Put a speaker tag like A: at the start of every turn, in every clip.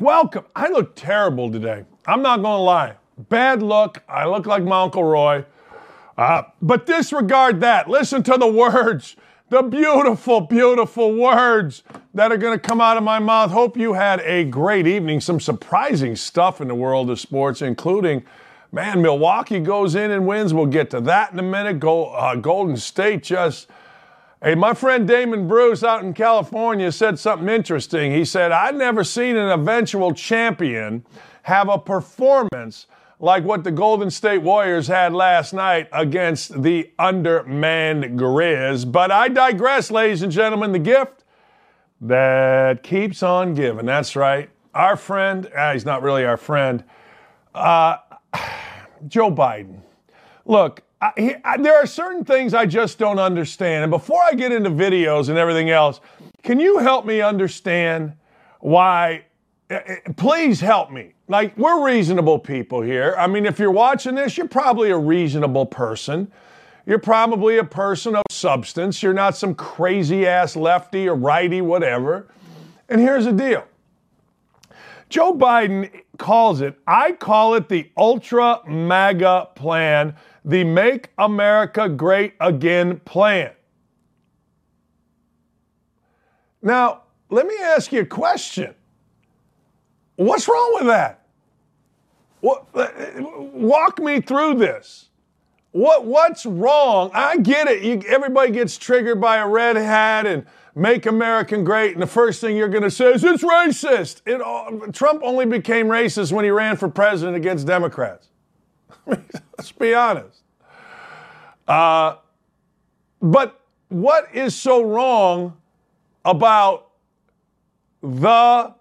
A: Welcome. I look terrible today. I'm not going to lie. Bad look. I look like my Uncle Roy. Uh, but disregard that. Listen to the words, the beautiful, beautiful words that are going to come out of my mouth. Hope you had a great evening. Some surprising stuff in the world of sports, including, man, Milwaukee goes in and wins. We'll get to that in a minute. Go, uh, Golden State just Hey, my friend Damon Bruce out in California said something interesting. He said, I've never seen an eventual champion have a performance like what the Golden State Warriors had last night against the undermanned Grizz. But I digress, ladies and gentlemen. The gift that keeps on giving. That's right. Our friend, ah, he's not really our friend, uh, Joe Biden. Look, I, I, there are certain things I just don't understand. And before I get into videos and everything else, can you help me understand why? Uh, please help me. Like, we're reasonable people here. I mean, if you're watching this, you're probably a reasonable person. You're probably a person of substance. You're not some crazy ass lefty or righty, whatever. And here's the deal Joe Biden calls it, I call it the ultra MAGA plan the Make America Great Again plan. Now, let me ask you a question. What's wrong with that? What, uh, walk me through this. What, what's wrong? I get it. You, everybody gets triggered by a red hat and make America great, and the first thing you're going to say is it's racist. It, Trump only became racist when he ran for president against Democrats. Let's be honest. Uh, but what is so wrong about the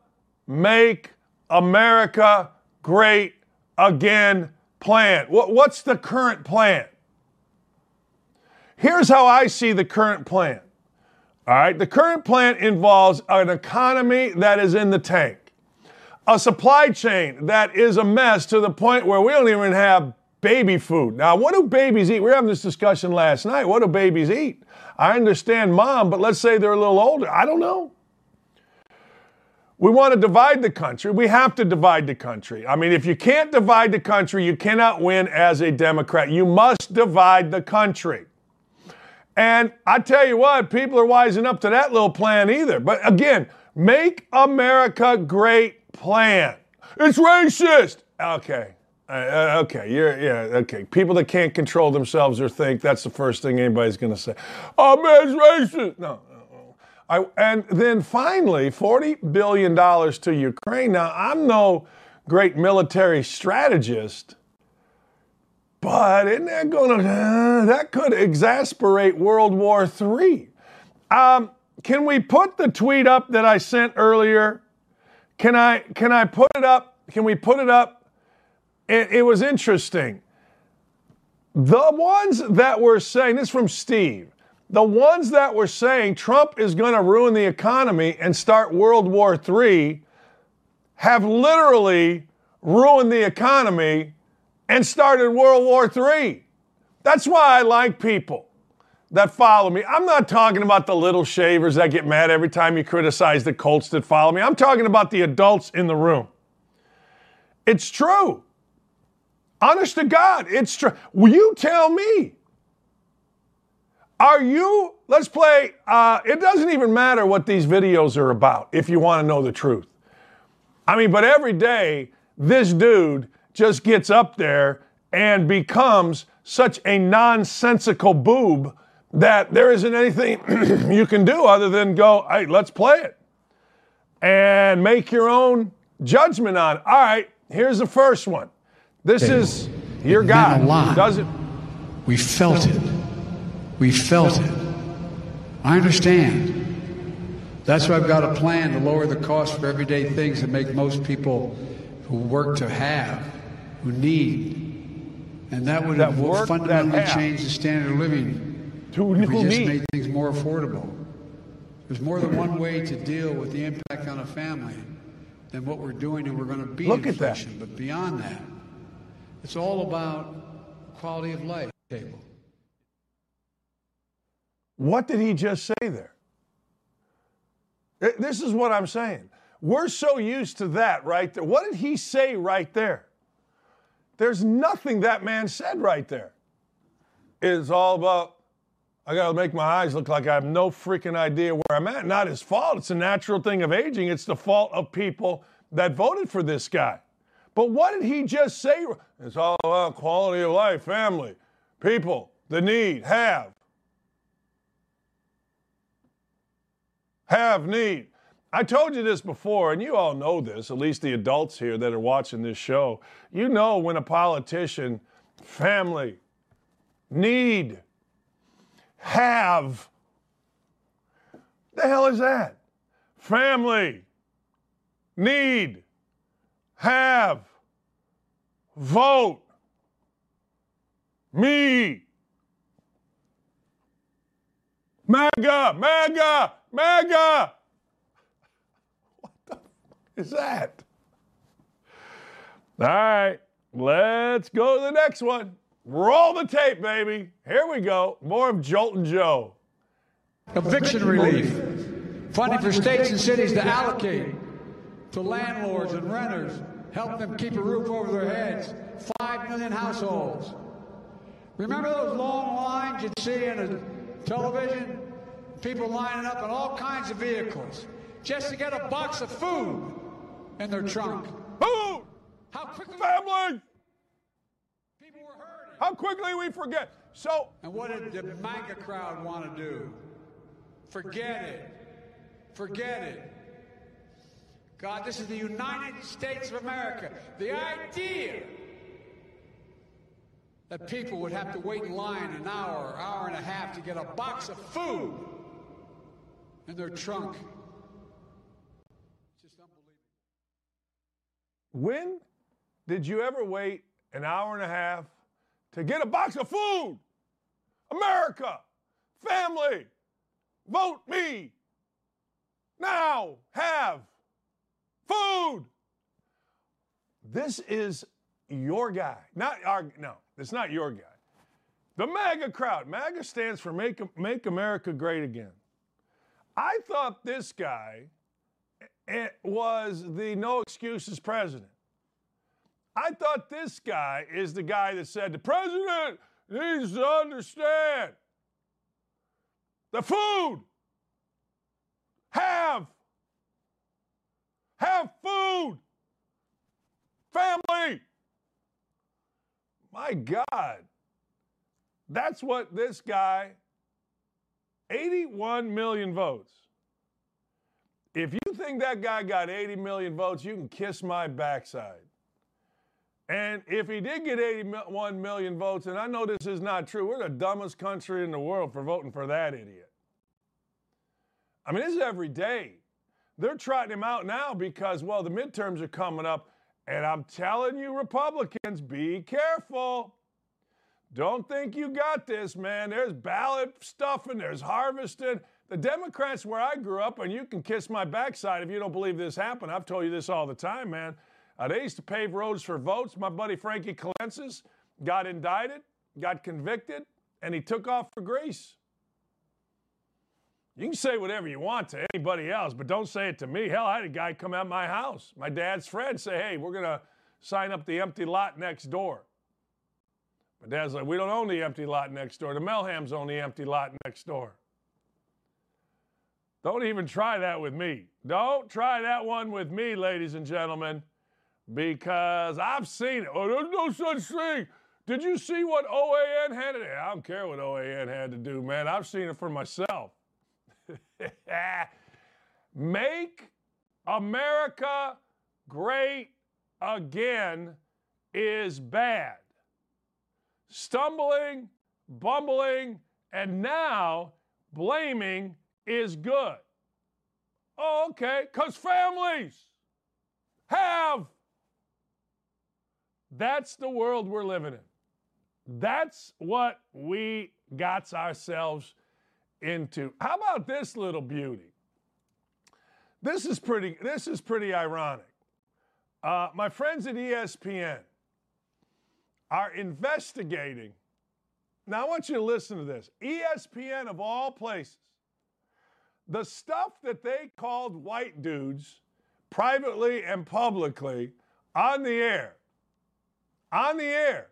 A: Make America Great Again plan? What, what's the current plan? Here's how I see the current plan. All right, the current plan involves an economy that is in the tank a supply chain that is a mess to the point where we don't even have baby food. Now, what do babies eat? We were having this discussion last night. What do babies eat? I understand mom, but let's say they're a little older. I don't know. We want to divide the country. We have to divide the country. I mean, if you can't divide the country, you cannot win as a Democrat. You must divide the country. And I tell you what, people are wising up to that little plan either. But again, make America great plan. It's racist. Okay. Uh, uh, okay, you're yeah, okay. People that can't control themselves or think that's the first thing anybody's going to say. Oh, man, it's racist. No, no. I, and then finally, forty billion dollars to Ukraine. Now, I'm no great military strategist, but isn't that going to uh, that could exasperate World War III? Um, can we put the tweet up that I sent earlier? Can I can I put it up? Can we put it up? It, it was interesting. The ones that were saying this from Steve, the ones that were saying Trump is going to ruin the economy and start World War III have literally ruined the economy and started World War III. That's why I like people that follow me. I'm not talking about the little shavers that get mad every time you criticize the Colts that follow me. I'm talking about the adults in the room. It's true. Honest to God, it's true. Will you tell me? Are you, let's play, uh, it doesn't even matter what these videos are about if you want to know the truth. I mean, but every day, this dude just gets up there and becomes such a nonsensical boob that there isn't anything you can do other than go, hey, let's play it and make your own judgment on it. All right, here's the first one. This is your it guy. Does it?
B: We felt it. We felt it. I understand. That's why I've got a plan to lower the cost for everyday things that make most people who work to have, who need. And that would
A: That work,
B: fundamentally
A: have.
B: changed the standard of living
A: To
B: if we just
A: need?
B: made things more affordable. There's more than one way to deal with the impact on a family than what we're doing, and we're going to beat
A: Look at that.
B: inflation. But beyond that, it's all about quality of life. Table.
A: What did he just say there? This is what I'm saying. We're so used to that right there. What did he say right there? There's nothing that man said right there. It's all about, I got to make my eyes look like I have no freaking idea where I'm at. Not his fault. It's a natural thing of aging. It's the fault of people that voted for this guy. But what did he just say? It's all about quality of life, family, people, the need, have. have need. I told you this before, and you all know this, at least the adults here that are watching this show. You know when a politician, family, need, have. The hell is that? Family, need, have, vote, me. MAGA, MAGA, MAGA. What the fuck is that? All right, let's go to the next one. Roll the tape, baby. Here we go. More of Jolton Joe.
B: Eviction relief. Funding for states and cities to allocate to landlords and renters, help them keep a roof over their heads. Five million households. Remember those long lines you'd see on the television? People lining up in all kinds of vehicles just to get a box of food in their trunk.
A: Food,
B: How quickly
A: family.
B: people were hurting.
A: How quickly we forget. So,
B: And what did the MAGA crowd want to do? Forget it. Forget it. God, this is the United States of America. The idea that people would have to wait in line an hour, hour and a half to get a box of food in their trunk. Just unbelievable.
A: when did you ever wait an hour and a half to get a box of food? America, family, vote me. Now, have food. This is your guy, not our, no, it's not your guy. The MAGA crowd. MAGA stands for Make, Make America Great Again. I thought this guy eh, was the no excuses president. I thought this guy is the guy that said the president needs to understand the food. Have. Have food. Family. My God. That's what this guy, 81 million votes. If you think that guy got 80 million votes, you can kiss my backside. And if he did get 81 million votes, and I know this is not true, we're the dumbest country in the world for voting for that idiot. I mean, this is every day. They're trotting him out now because, well, the midterms are coming up. And I'm telling you, Republicans, be careful. Don't think you got this, man. There's ballot stuffing, there's harvesting. The Democrats, where I grew up, and you can kiss my backside if you don't believe this happened. I've told you this all the time, man. Uh, they used to pave roads for votes. My buddy Frankie Colensis got indicted, got convicted, and he took off for Greece. You can say whatever you want to anybody else, but don't say it to me. Hell, I had a guy come out my house, my dad's friend, say, hey, we're going to sign up the empty lot next door. My dad's like, we don't own the empty lot next door. The Melhams own the empty lot next door. Don't even try that with me. Don't try that one with me, ladies and gentlemen, because I've seen it. Oh, there's no such thing. Did you see what OAN had to do? I don't care what OAN had to do, man. I've seen it for myself. Make America great again is bad. Stumbling, bumbling, and now blaming is good. Oh, okay, because families have That's the world we're living in. That's what we got ourselves into. How about this little beauty? This is pretty. This is pretty ironic. Uh, my friends at ESPN are investigating. Now, I want you to listen to this. ESPN, of all places, the stuff that they called white dudes privately and publicly on the air. On the air.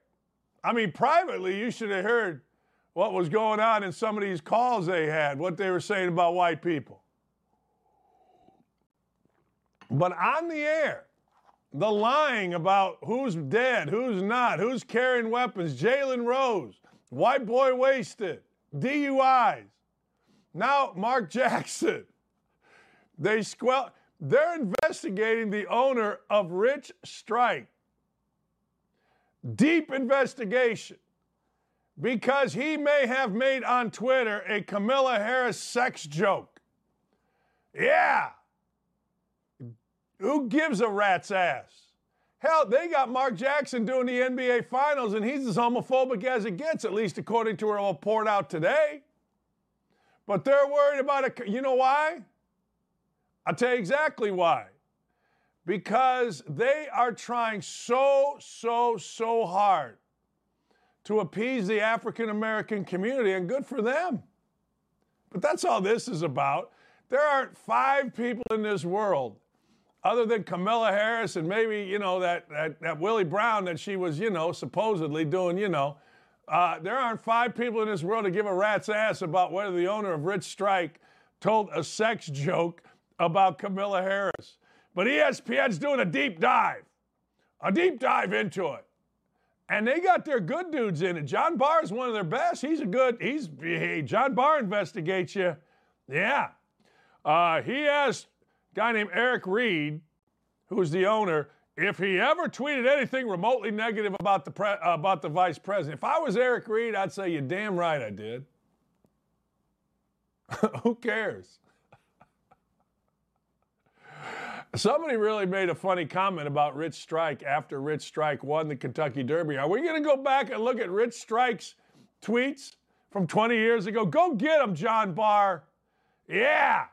A: I mean, privately, you should have heard what was going on in some of these calls they had, what they were saying about white people. But on the air, the lying about who's dead, who's not, who's carrying weapons, Jalen Rose, white boy wasted, DUIs. Now, Mark Jackson. They squel. They're investigating the owner of Rich Strike. Deep investigation because he may have made on Twitter a Kamala Harris sex joke. Yeah. Who gives a rat's ass? Hell, they got Mark Jackson doing the NBA Finals, and he's as homophobic as it gets, at least according to a report out today. But they're worried about it. You know why? I'll tell you exactly why. Because they are trying so, so, so hard to appease the African American community, and good for them. But that's all this is about. There aren't five people in this world, other than Kamala Harris and maybe, you know, that, that, that Willie Brown that she was, you know, supposedly doing, you know. Uh, there aren't five people in this world to give a rat's ass about whether the owner of Rich Strike told a sex joke about Kamala Harris. But ESPN's doing a deep dive, a deep dive into it. And they got their good dudes in it. John Barr is one of their best. He's a good, he's, hey, John Barr investigates you. Yeah. Uh, he asked a guy named Eric Reed, who's the owner, if he ever tweeted anything remotely negative about the, pre- uh, about the vice president. If I was Eric Reed, I'd say, you're damn right I did. Who cares? Somebody really made a funny comment about Rich Strike after Rich Strike won the Kentucky Derby. Are we going to go back and look at Rich Strike's tweets from 20 years ago? Go get him, John Barr. Yeah,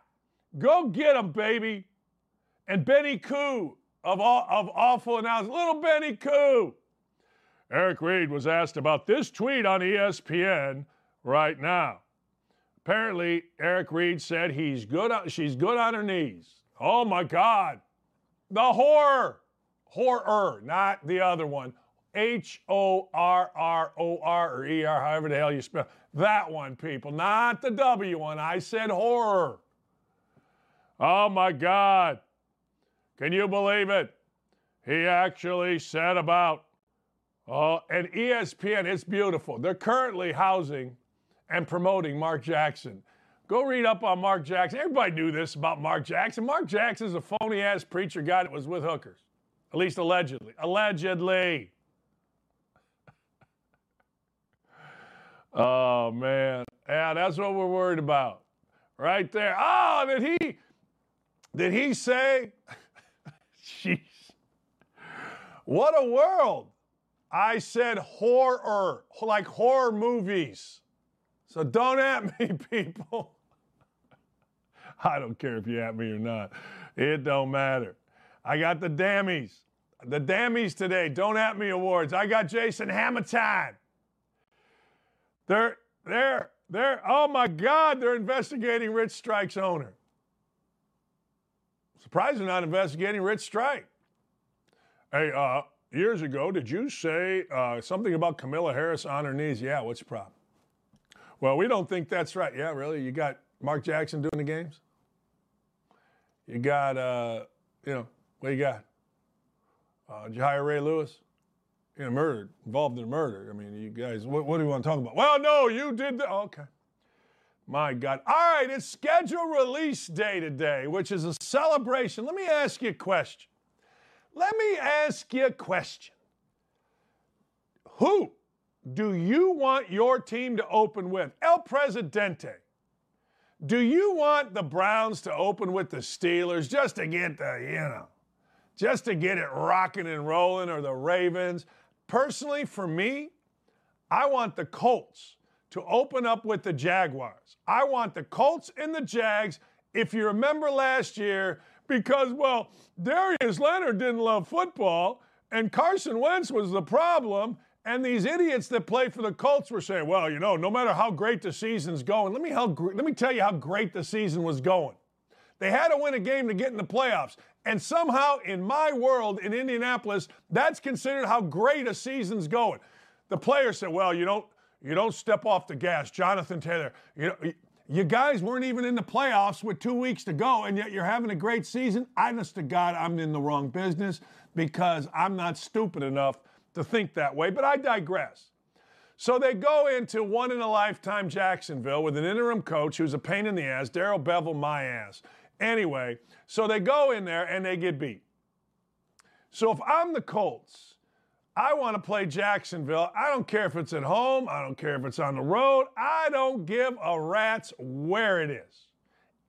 A: go get him, baby. And Benny Koo of, all, of awful announcement, little Benny Koo. Eric Reed was asked about this tweet on ESPN right now. Apparently, Eric Reed said he's good. On, she's good on her knees. Oh my God. The horror. Horror, not the other one. H O R R O R or E R, however the hell you spell that one, people, not the W one. I said horror. Oh my God. Can you believe it? He actually said about, oh, and ESPN, it's beautiful. They're currently housing and promoting Mark Jackson. Go read up on Mark Jackson. Everybody knew this about Mark Jackson. Mark Jackson's a phony ass preacher guy that was with hookers, at least allegedly. Allegedly. oh, man. Yeah, that's what we're worried about. Right there. Oh, did he did he say? Jeez. What a world. I said horror, like horror movies. So don't at me, people. I don't care if you at me or not. It don't matter. I got the Dammies. The Dammies today, Don't At Me Awards. I got Jason Hamilton. They're, they're, they're, oh my God, they're investigating Rich Strike's owner. Surprised they're not investigating Rich Strike. Hey, uh, years ago, did you say uh, something about Kamala Harris on her knees? Yeah, what's the problem? Well, we don't think that's right. Yeah, really? You got Mark Jackson doing the games? You got, uh, you know, what you got? Uh, did you hire Ray Lewis? You know, murdered, involved in murder. I mean, you guys, what, what do you want to talk about? Well, no, you did that. Okay. My God. All right, it's schedule release day today, which is a celebration. Let me ask you a question. Let me ask you a question. Who do you want your team to open with? El Presidente. Do you want the Browns to open with the Steelers just to get the, you know, just to get it rocking and rolling or the Ravens? personally, for me, I want the Colts to open up with the Jaguars. I want the Colts and the Jags. If you remember last year, because, well, Darius Leonard didn't love football and Carson Wentz was the problem. And these idiots that play for the Colts were saying, well, you know, no matter how great the season's going, let me, let me tell you how great the season was going. They had to win a game to get in the playoffs. And somehow, in my world in Indianapolis, that's considered how great a season's going. The players said, well, you don't, you don't step off the gas. Jonathan Taylor, you you guys weren't even in the playoffs with two weeks to go, and yet you're having a great season. Honest to God, I'm in the wrong business because I'm not stupid enough to think that way, but I digress. So they go into one in a lifetime Jacksonville with an interim coach who's a pain in the ass, Darrell Bevell, my ass. Anyway, so they go in there and they get beat. So if I'm the Colts, I want to play Jacksonville. I don't care if it's at home, I don't care if it's on the road. I don't give a rat's where it is.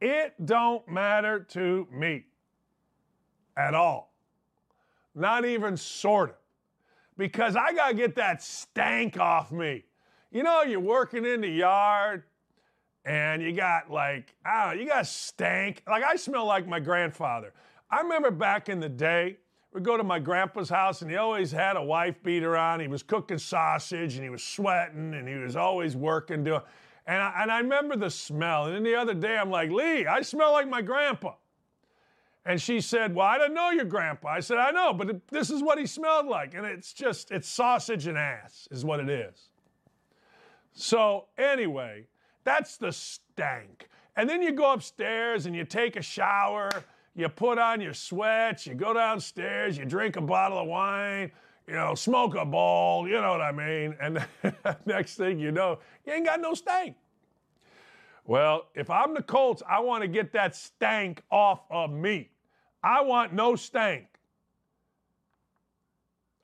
A: It don't matter to me at all. Not even sort of because I got to get that stank off me. You know, you're working in the yard and you got like, I don't know, you got stank. Like I smell like my grandfather. I remember back in the day, we'd go to my grandpa's house and he always had a wife beater on. He was cooking sausage and he was sweating and he was always working doing. And I, and I remember the smell. And then the other day, I'm like, Lee, I smell like my grandpa. And she said, Well, I don't know your grandpa. I said, I know, but this is what he smelled like. And it's just, it's sausage and ass, is what it is. So, anyway, that's the stank. And then you go upstairs and you take a shower, you put on your sweats, you go downstairs, you drink a bottle of wine, you know, smoke a bowl, you know what I mean? And next thing you know, you ain't got no stank. Well, if I'm the Colts, I want to get that stank off of me. I want no stank.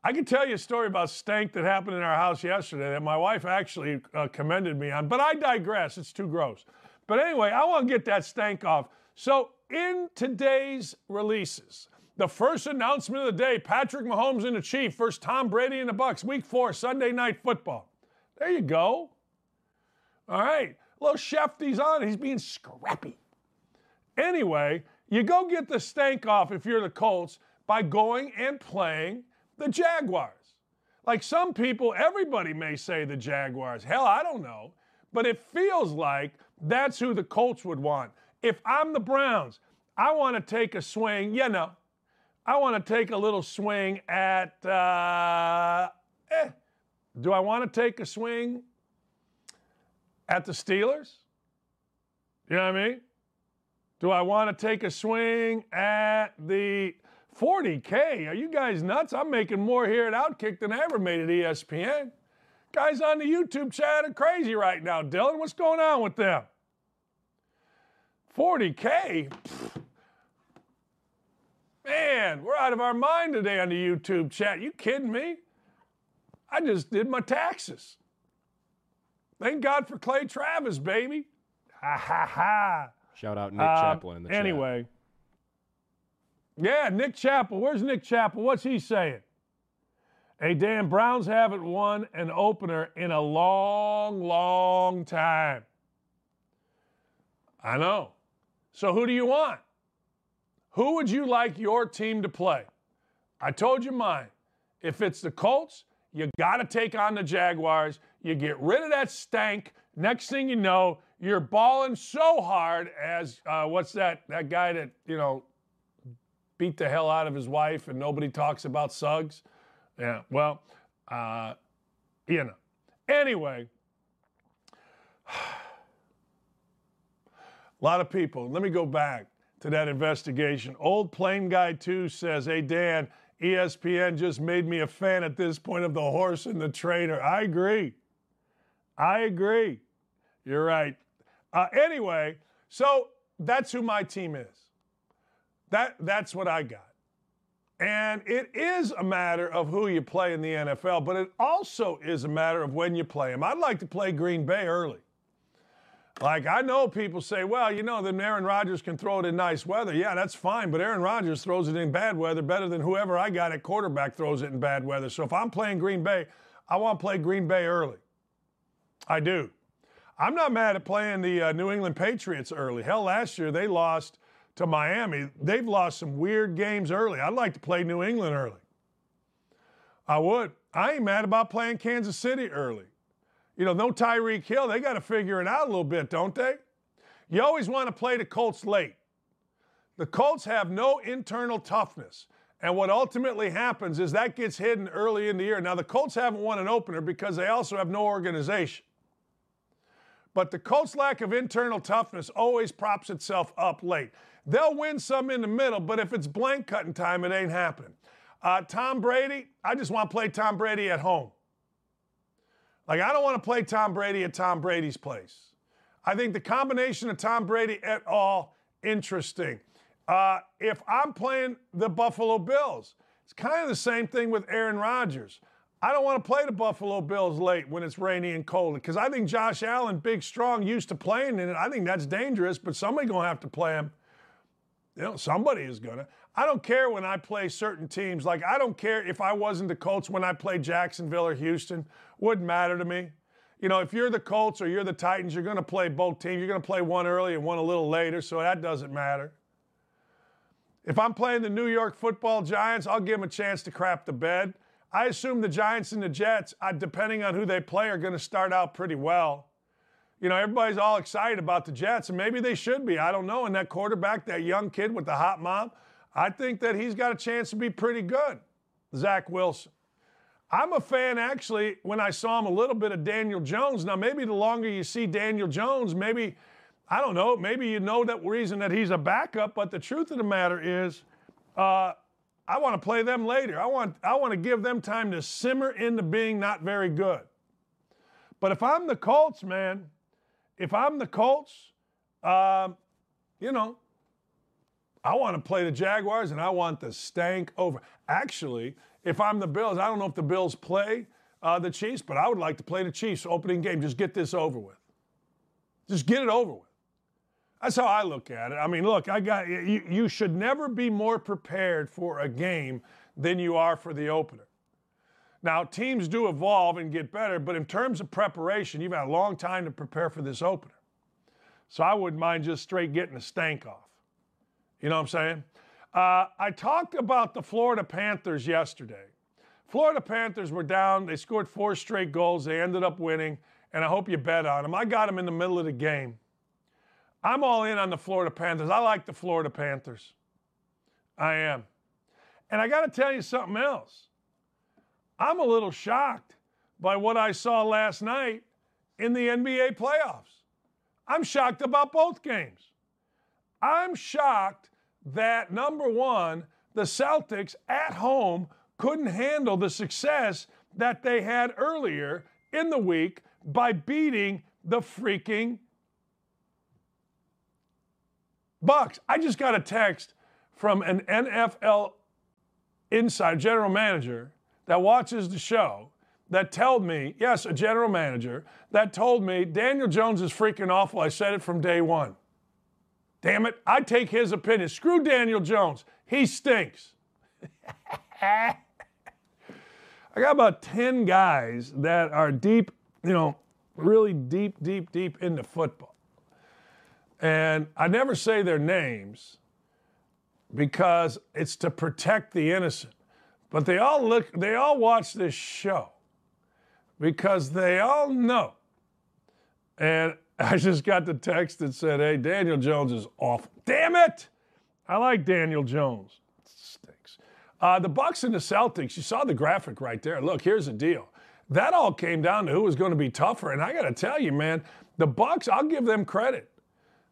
A: I can tell you a story about stank that happened in our house yesterday that my wife actually uh, commended me on, but I digress. It's too gross. But anyway, I want to get that stank off. So, in today's releases, the first announcement of the day Patrick Mahomes in the Chief versus Tom Brady in the Bucks, week four, Sunday night football. There you go. All right. Little Shefty's on. He's being scrappy. Anyway, you go get the stank off if you're the Colts by going and playing the Jaguars. Like some people, everybody may say the Jaguars. Hell, I don't know. But it feels like that's who the Colts would want. If I'm the Browns, I want to take a swing, you know, I want to take a little swing at, uh, eh. Do I want to take a swing at the Steelers? You know what I mean? Do I want to take a swing at the 40K? Are you guys nuts? I'm making more here at Outkick than I ever made at ESPN. Guys on the YouTube chat are crazy right now. Dylan, what's going on with them? 40K? Man, we're out of our mind today on the YouTube chat. You kidding me? I just did my taxes. Thank God for Clay Travis, baby. Ha ha ha.
C: Shout out Nick uh, Chappell in the
A: chat. Anyway. Yeah, Nick Chappell. Where's Nick Chappell? What's he saying? Hey, Dan, Browns haven't won an opener in a long, long time. I know. So who do you want? Who would you like your team to play? I told you mine. If it's the Colts, you got to take on the Jaguars. You get rid of that stank. Next thing you know, you're balling so hard as uh, what's that? That guy that you know beat the hell out of his wife and nobody talks about Suggs. Yeah, well, uh, you know. Anyway, a lot of people. Let me go back to that investigation. Old Plain Guy 2 says, Hey, Dan, ESPN just made me a fan at this point of the horse and the trainer. I agree. I agree. You're right. Uh, anyway, so that's who my team is. That, that's what I got. And it is a matter of who you play in the NFL, but it also is a matter of when you play them. I'd like to play Green Bay early. Like I know people say, well, you know, then Aaron Rodgers can throw it in nice weather. Yeah, that's fine, but Aaron Rodgers throws it in bad weather better than whoever I got at quarterback throws it in bad weather. So if I'm playing Green Bay, I want to play Green Bay early. I do. I'm not mad at playing the uh, New England Patriots early. Hell, last year they lost to Miami. They've lost some weird games early. I'd like to play New England early. I would. I ain't mad about playing Kansas City early. You know, no Tyreek Hill. They got to figure it out a little bit, don't they? You always want to play the Colts late. The Colts have no internal toughness. And what ultimately happens is that gets hidden early in the year. Now, the Colts haven't won an opener because they also have no organization. But the Colts' lack of internal toughness always props itself up late. They'll win some in the middle, but if it's blank cutting time, it ain't happening. Uh, Tom Brady, I just want to play Tom Brady at home. Like, I don't want to play Tom Brady at Tom Brady's place. I think the combination of Tom Brady et al. interesting. Uh, if I'm playing the Buffalo Bills, it's kind of the same thing with Aaron Rodgers. I don't want to play the Buffalo Bills late when it's rainy and cold because I think Josh Allen, big, strong, used to playing in it. I think that's dangerous, but somebody's going to have to play him. You know, somebody is going to. I don't care when I play certain teams. Like, I don't care if I wasn't the Colts when I played Jacksonville or Houston. Wouldn't matter to me. You know, if you're the Colts or you're the Titans, you're going to play both teams. You're going to play one early and one a little later, so that doesn't matter. If I'm playing the New York football Giants, I'll give them a chance to crap the bed. I assume the Giants and the Jets, uh, depending on who they play, are going to start out pretty well. You know, everybody's all excited about the Jets, and maybe they should be. I don't know. And that quarterback, that young kid with the hot mom, I think that he's got a chance to be pretty good. Zach Wilson. I'm a fan, actually, when I saw him a little bit of Daniel Jones. Now, maybe the longer you see Daniel Jones, maybe, I don't know, maybe you know that reason that he's a backup, but the truth of the matter is, uh, I want to play them later. I want, I want to give them time to simmer into being not very good. But if I'm the Colts, man, if I'm the Colts, um, you know, I want to play the Jaguars and I want the stank over. Actually, if I'm the Bills, I don't know if the Bills play uh, the Chiefs, but I would like to play the Chiefs opening game. Just get this over with. Just get it over with. That's how I look at it. I mean, look, I got you, you should never be more prepared for a game than you are for the opener. Now, teams do evolve and get better, but in terms of preparation, you've had a long time to prepare for this opener. So I wouldn't mind just straight getting a stank off. You know what I'm saying? Uh, I talked about the Florida Panthers yesterday. Florida Panthers were down. They scored four straight goals. They ended up winning, and I hope you bet on them. I got them in the middle of the game. I'm all in on the Florida Panthers. I like the Florida Panthers. I am. And I got to tell you something else. I'm a little shocked by what I saw last night in the NBA playoffs. I'm shocked about both games. I'm shocked that number one, the Celtics at home couldn't handle the success that they had earlier in the week by beating the freaking Bucks. I just got a text from an NFL inside general manager that watches the show that told me, yes, a general manager that told me Daniel Jones is freaking awful. I said it from day one. Damn it, I take his opinion. Screw Daniel Jones. He stinks. I got about 10 guys that are deep, you know, really deep, deep, deep into football. And I never say their names because it's to protect the innocent. But they all look, they all watch this show because they all know. And I just got the text that said, hey, Daniel Jones is awful. Damn it! I like Daniel Jones. stinks. Uh, the Bucks and the Celtics, you saw the graphic right there. Look, here's the deal. That all came down to who was going to be tougher. And I got to tell you, man, the Bucks, I'll give them credit.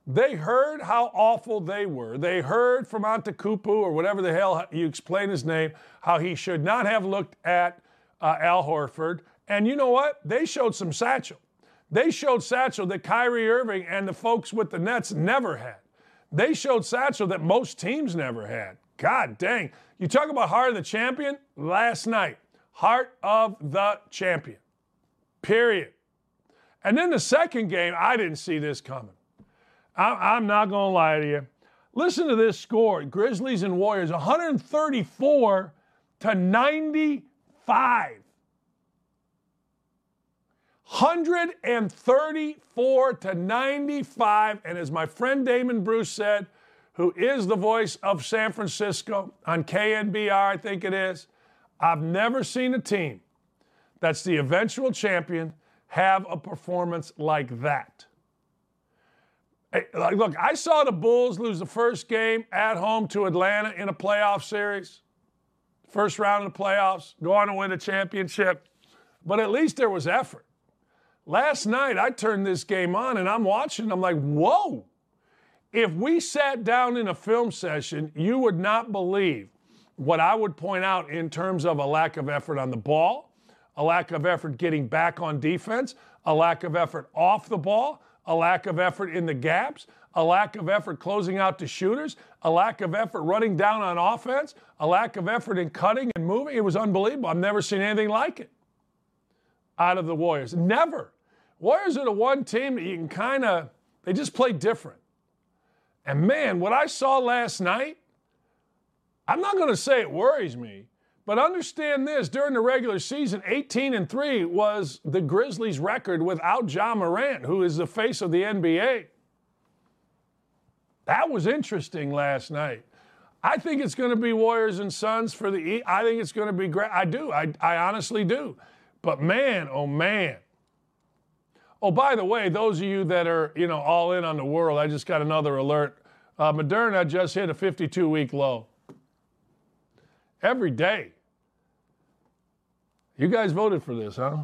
A: They heard how awful they were. They heard from Antetokounmpo or whatever the hell you explain his name, how he should not have looked at uh, Al Horford. And you know what? They showed some satchel. They showed satchel that Kyrie Irving and the folks with the Nets never had. They showed satchel that most teams never had. God dang. You talk about heart of the champion last night. Heart of the champion. Period. And then the second game, I didn't see this coming. I, am not going to lie to you. Listen to this score Grizzlies and Warriors 134 to 95. 134 to 95. And as my friend Damon Bruce said, who is the voice of San Francisco on KNBR, I think it is, I've never seen a team that's the eventual champion have a performance like that. Look, I saw the Bulls lose the first game at home to Atlanta in a playoff series, first round of the playoffs, go on to win a championship, but at least there was effort. Last night, I turned this game on and I'm watching. I'm like, whoa. If we sat down in a film session, you would not believe what I would point out in terms of a lack of effort on the ball, a lack of effort getting back on defense, a lack of effort off the ball, a lack of effort in the gaps, a lack of effort closing out to shooters, a lack of effort running down on offense, a lack of effort in cutting and moving. It was unbelievable. I've never seen anything like it out of the Warriors. Never. Warriors are the one team that you can kind of, they just play different. And man, what I saw last night, I'm not going to say it worries me, but understand this during the regular season, 18 and 3 was the Grizzlies' record without Ja Morant, who is the face of the NBA. That was interesting last night. I think it's going to be Warriors and Suns for the I think it's going to be great. I do. I, I honestly do. But man, oh man, Oh, by the way, those of you that are, you know, all in on the world, I just got another alert. Uh, Moderna just hit a 52 week low. Every day. You guys voted for this, huh?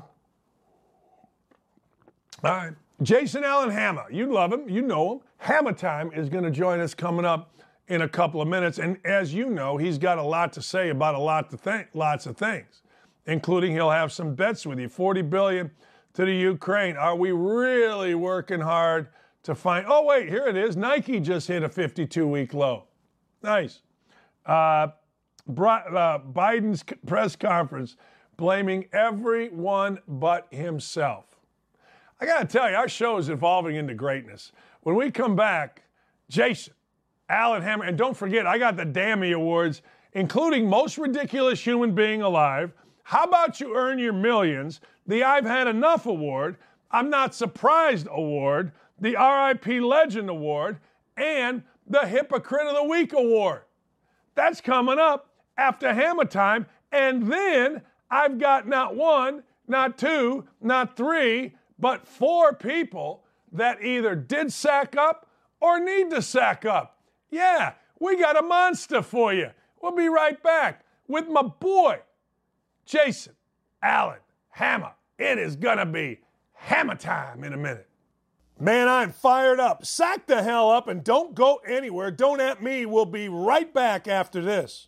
A: All right. Jason Allen Hammer. You love him. You know him. Hammer Time is going to join us coming up in a couple of minutes. And as you know, he's got a lot to say about a lot to think, lots of things, including he'll have some bets with you. 40 billion to the Ukraine. Are we really working hard to find? Oh, wait, here it is. Nike just hit a 52 week low. Nice. Uh, uh, Biden's press conference blaming everyone but himself. I got to tell you, our show is evolving into greatness. When we come back, Jason, Allen Hammer, and don't forget, I got the Dammy Awards, including Most Ridiculous Human Being Alive. How about you earn your millions? the I've Had Enough Award, I'm Not Surprised Award, the RIP Legend Award, and the Hypocrite of the Week Award. That's coming up after Hammer Time. And then I've got not one, not two, not three, but four people that either did sack up or need to sack up. Yeah, we got a monster for you. We'll be right back with my boy, Jason Allen hammer. It is going to be hammer time in a minute. Man, I'm fired up. Sack the hell up and don't go anywhere. Don't at me. We'll be right back after this.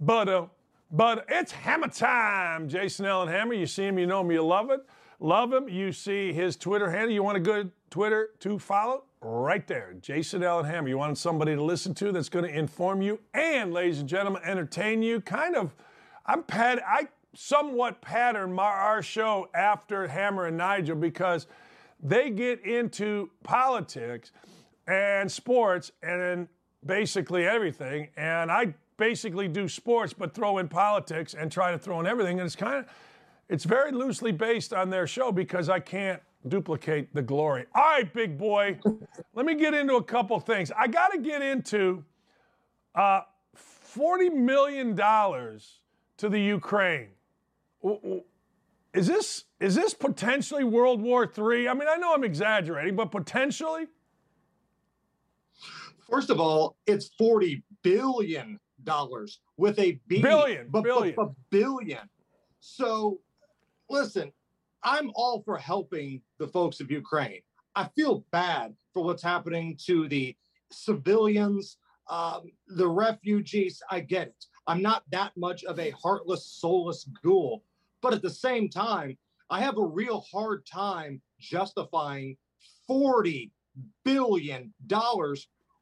A: but uh, but it's hammer time. Jason Allen Hammer. You see him, you know him, you love it. Love him. You see his Twitter handle. You want a good Twitter to follow? right there. Jason Allen Hammer. You want somebody to listen to that's going to inform you and, ladies and gentlemen, entertain you. Kind of, I'm pat. I somewhat pattern my, our show after Hammer and Nigel because they get into politics and sports and basically everything. And I basically do sports, but throw in politics and try to throw in everything. And it's kind of, it's very loosely based on their show because I can't duplicate the glory. All right, big boy, let me get into a couple things. I got to get into uh, $40 million to the Ukraine. Is this, is this potentially World War III? I mean, I know I'm exaggerating, but potentially?
C: First of all, it's $40 billion with a B.
A: Billion, b- billion.
C: B- billion. So listen, I'm all for helping the folks of Ukraine. I feel bad for what's happening to the civilians, um, the refugees. I get it. I'm not that much of a heartless, soulless ghoul. But at the same time, I have a real hard time justifying $40 billion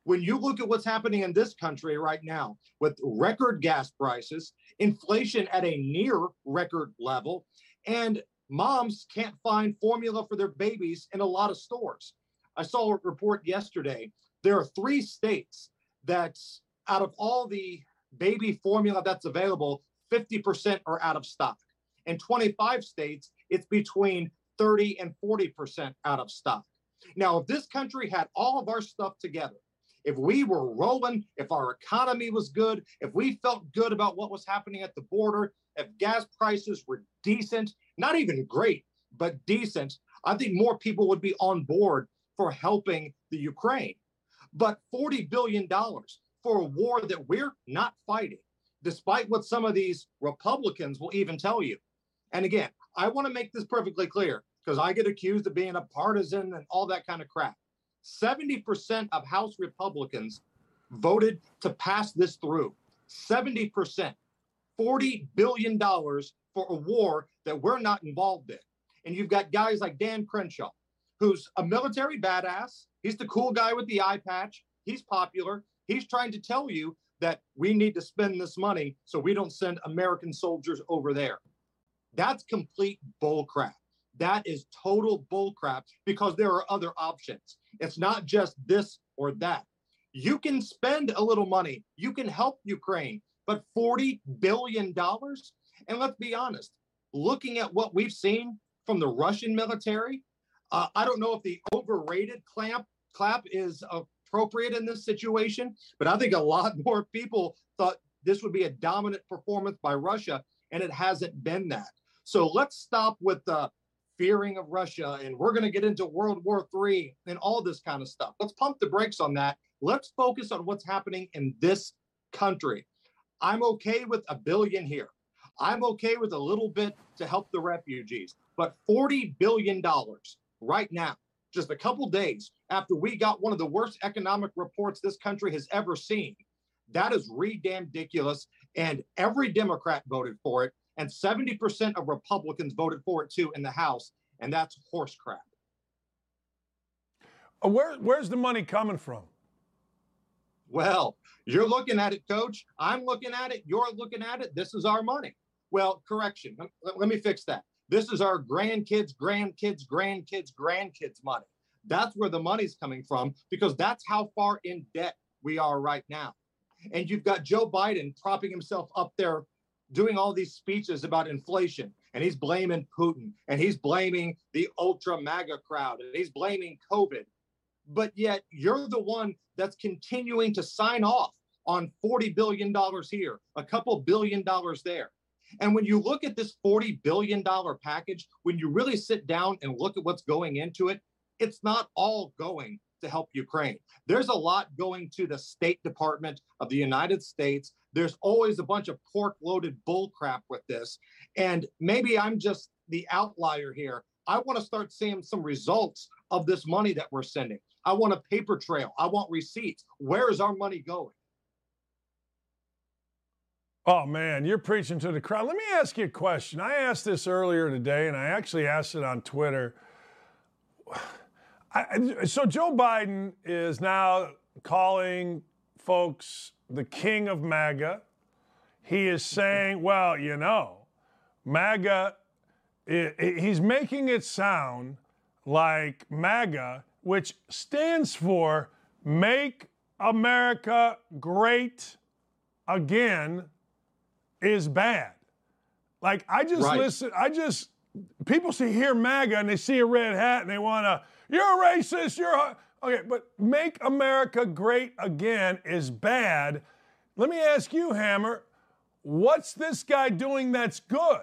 C: when you look at what's happening in this country right now with record gas prices, inflation at a near record level, and moms can't find formula for their babies in a lot of stores. I saw a report yesterday. There are three states that, out of all the baby formula that's available, 50% are out of stock. In 25 states, it's between 30 and 40% out of stock. Now, if this country had all of our stuff together, if we were rolling, if our economy was good, if we felt good about what was happening at the border, if gas prices were decent, not even great, but decent, I think more people would be on board for helping the Ukraine. But $40 billion for a war that we're not fighting, despite what some of these Republicans will even tell you. And again, I want to make this perfectly clear because I get accused of being a partisan and all that kind of crap. 70% of House Republicans voted to pass this through. 70%. $40 billion for a war that we're not involved in. And you've got guys like Dan Crenshaw, who's a military badass. He's the cool guy with the eye patch. He's popular. He's trying to tell you that we need to spend this money so we don't send American soldiers over there. That's complete bullcrap. That is total bullcrap because there are other options. It's not just this or that. You can spend a little money, you can help Ukraine, but $40 billion? And let's be honest, looking at what we've seen from the Russian military, uh, I don't know if the overrated clamp clap is appropriate in this situation, but I think a lot more people thought this would be a dominant performance by Russia, and it hasn't been that. So let's stop with the fearing of Russia and we're going to get into World War III and all this kind of stuff. Let's pump the brakes on that. Let's focus on what's happening in this country. I'm okay with a billion here. I'm okay with a little bit to help the refugees, but $40 billion right now, just a couple days after we got one of the worst economic reports this country has ever seen, that is re ridiculous. And every Democrat voted for it and 70% of Republicans voted for it too in the House, and that's horse crap.
A: Uh, where, where's the money coming from?
C: Well, you're looking at it, coach. I'm looking at it. You're looking at it. This is our money. Well, correction. Let, let me fix that. This is our grandkids, grandkids, grandkids, grandkids' money. That's where the money's coming from because that's how far in debt we are right now. And you've got Joe Biden propping himself up there doing all these speeches about inflation and he's blaming Putin and he's blaming the ultra MAGA crowd and he's blaming COVID. But yet you're the one that's continuing to sign off on $40 billion here, a couple billion dollars there. And when you look at this $40 billion package, when you really sit down and look at what's going into it, it's not all going to help Ukraine. There's a lot going to the State Department of the United States. There's always a bunch of pork loaded bullcrap with this. And maybe I'm just the outlier here. I want to start seeing some results of this money that we're sending. I want a paper trail. I want receipts. Where is our money going?
A: Oh man, you're preaching to the crowd. Let me ask you a question. I asked this earlier today, and I actually asked it on Twitter. I, so Joe Biden is now calling folks the king of MAGA. He is saying, well, you know, MAGA, it, it, he's making it sound like MAGA, which stands for Make America Great Again, is bad. Like, I just right. listen, I just, people see hear MAGA and they see a red hat and they want to, you're a racist. You're a... okay, but make America great again is bad. Let me ask you, Hammer, what's this guy doing that's good?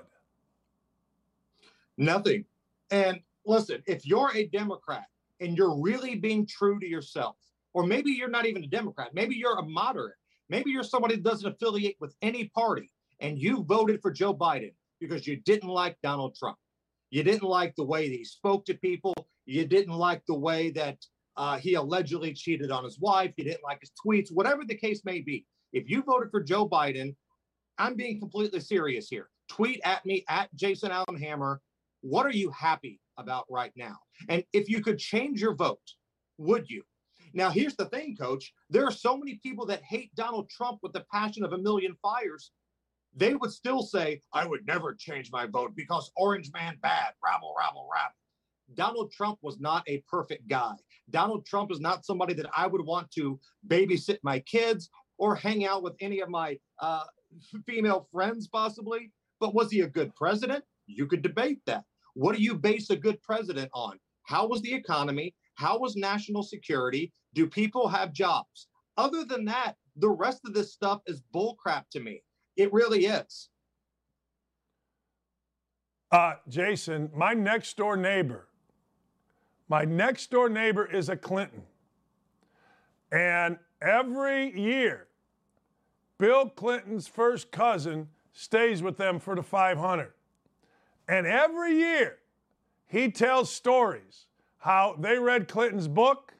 C: Nothing. And listen, if you're a Democrat and you're really being true to yourself, or maybe you're not even a Democrat, maybe you're a moderate, maybe you're somebody that doesn't affiliate with any party, and you voted for Joe Biden because you didn't like Donald Trump. You didn't like the way that he spoke to people. You didn't like the way that uh, he allegedly cheated on his wife. he didn't like his tweets, whatever the case may be. If you voted for Joe Biden, I'm being completely serious here. Tweet at me at Jason Allen Hammer. What are you happy about right now? And if you could change your vote, would you? Now, here's the thing, coach. There are so many people that hate Donald Trump with the passion of a million fires. They would still say, I would never change my vote because Orange Man bad, rabble, rabble, rabble. Donald Trump was not a perfect guy. Donald Trump is not somebody that I would want to babysit my kids or hang out with any of my uh, female friends, possibly. But was he a good president? You could debate that. What do you base a good president on? How was the economy? How was national security? Do people have jobs? Other than that, the rest of this stuff is bullcrap to me. It really is.
A: Uh, Jason, my next door neighbor, my next door neighbor is a Clinton. And every year, Bill Clinton's first cousin stays with them for the 500. And every year, he tells stories how they read Clinton's book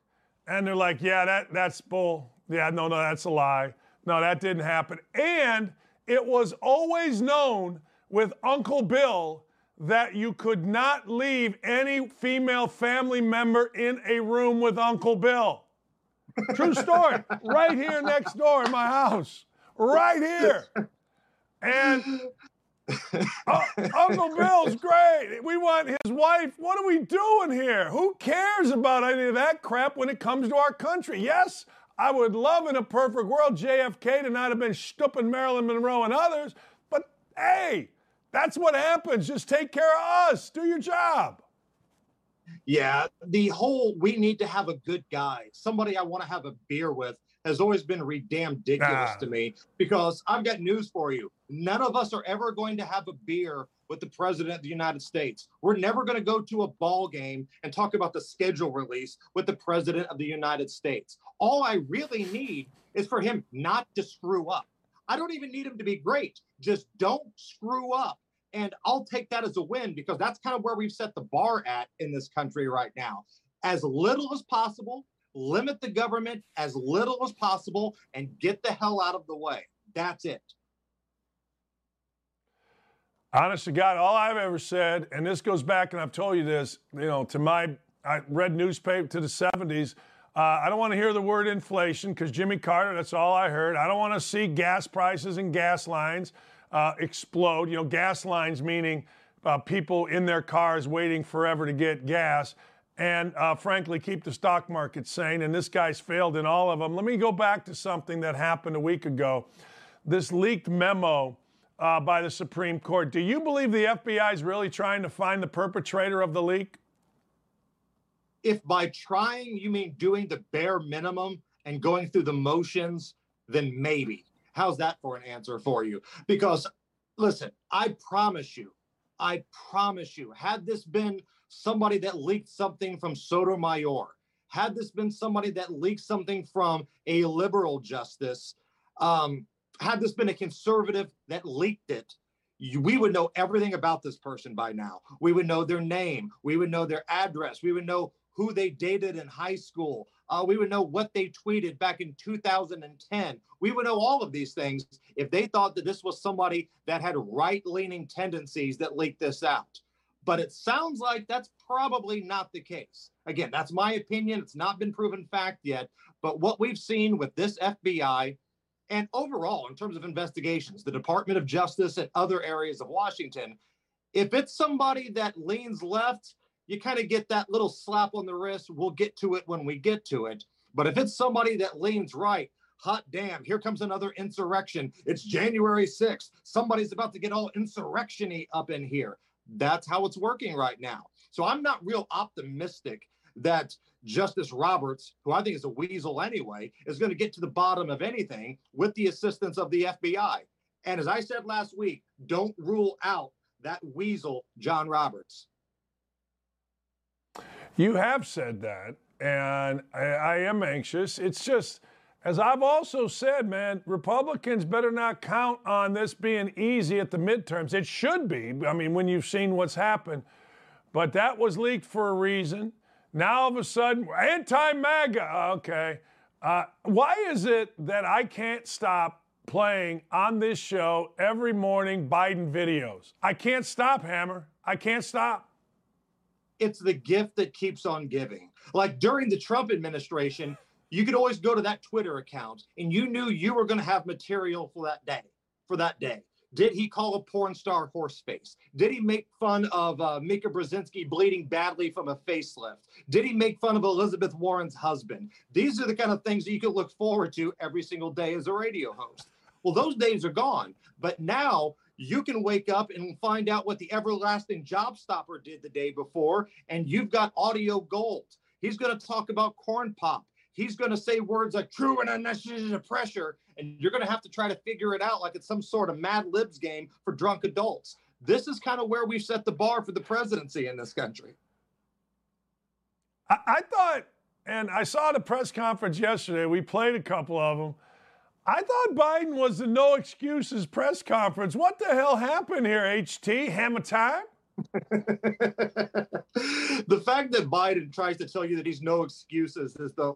A: and they're like, yeah, that, that's bull. Yeah, no, no, that's a lie. No, that didn't happen. And it was always known with Uncle Bill that you could not leave any female family member in a room with Uncle Bill. True story. right here next door in my house. Right here. And uh, Uncle Bill's great. We want his wife. What are we doing here? Who cares about any of that crap when it comes to our country? Yes, I would love in a perfect world JFK to not have been stooping Marilyn Monroe and others, but hey, that's what happens. Just take care of us. Do your job.
C: Yeah, the whole we need to have a good guy, somebody I want to have a beer with, has always been redamn ridiculous ah. to me because I've got news for you. None of us are ever going to have a beer with the president of the United States. We're never going to go to a ball game and talk about the schedule release with the president of the United States. All I really need is for him not to screw up. I don't even need him to be great. Just don't screw up. And I'll take that as a win because that's kind of where we've set the bar at in this country right now. As little as possible, limit the government as little as possible, and get the hell out of the way. That's it.
A: Honest to God, all I've ever said, and this goes back, and I've told you this, you know, to my, I read newspaper to the 70s. Uh, I don't want to hear the word inflation because Jimmy Carter, that's all I heard. I don't want to see gas prices and gas lines uh, explode. You know, gas lines meaning uh, people in their cars waiting forever to get gas and uh, frankly keep the stock market sane. And this guy's failed in all of them. Let me go back to something that happened a week ago. This leaked memo uh, by the Supreme Court. Do you believe the FBI is really trying to find the perpetrator of the leak?
C: If by trying you mean doing the bare minimum and going through the motions, then maybe. How's that for an answer for you? Because listen, I promise you, I promise you, had this been somebody that leaked something from Sotomayor, had this been somebody that leaked something from a liberal justice, um, had this been a conservative that leaked it, we would know everything about this person by now. We would know their name, we would know their address, we would know who they dated in high school. Uh, we would know what they tweeted back in 2010. We would know all of these things if they thought that this was somebody that had right leaning tendencies that leaked this out but it sounds like that's probably not the case. Again, that's my opinion. It's not been proven fact yet. But what we've seen with this FBI and overall, in terms of investigations, the Department of Justice and other areas of Washington, if it's somebody that leans left, you kind of get that little slap on the wrist. We'll get to it when we get to it. But if it's somebody that leans right, hot damn, here comes another insurrection. It's January 6th. Somebody's about to get all insurrectiony up in here. That's how it's working right now. So I'm not real optimistic that Justice Roberts, who I think is a weasel anyway, is going to get to the bottom of anything with the assistance of the FBI. And as I said last week, don't rule out that weasel, John Roberts.
A: You have said that, and I, I am anxious. It's just as I've also said, man, Republicans better not count on this being easy at the midterms. It should be. I mean, when you've seen what's happened but that was leaked for a reason. Now all of a sudden, anti MAGA. Okay. Uh, why is it that I can't stop playing on this show every morning Biden videos? I can't stop, Hammer. I can't stop.
C: It's the gift that keeps on giving. Like during the Trump administration, you could always go to that Twitter account and you knew you were going to have material for that day, for that day. Did he call a porn star horse face? Did he make fun of uh, Mika Brzezinski bleeding badly from a facelift? Did he make fun of Elizabeth Warren's husband? These are the kind of things that you could look forward to every single day as a radio host. Well, those days are gone. But now you can wake up and find out what the everlasting job stopper did the day before, and you've got audio gold. He's going to talk about corn pop. He's going to say words like true and unnecessary pressure, and you're going to have to try to figure it out like it's some sort of Mad Libs game for drunk adults. This is kind of where we've set the bar for the presidency in this country.
A: I, I thought, and I saw the press conference yesterday. We played a couple of them. I thought Biden was the no excuses press conference. What the hell happened here, HT? Hammer time?
C: the fact that Biden tries to tell you that he's no excuses is the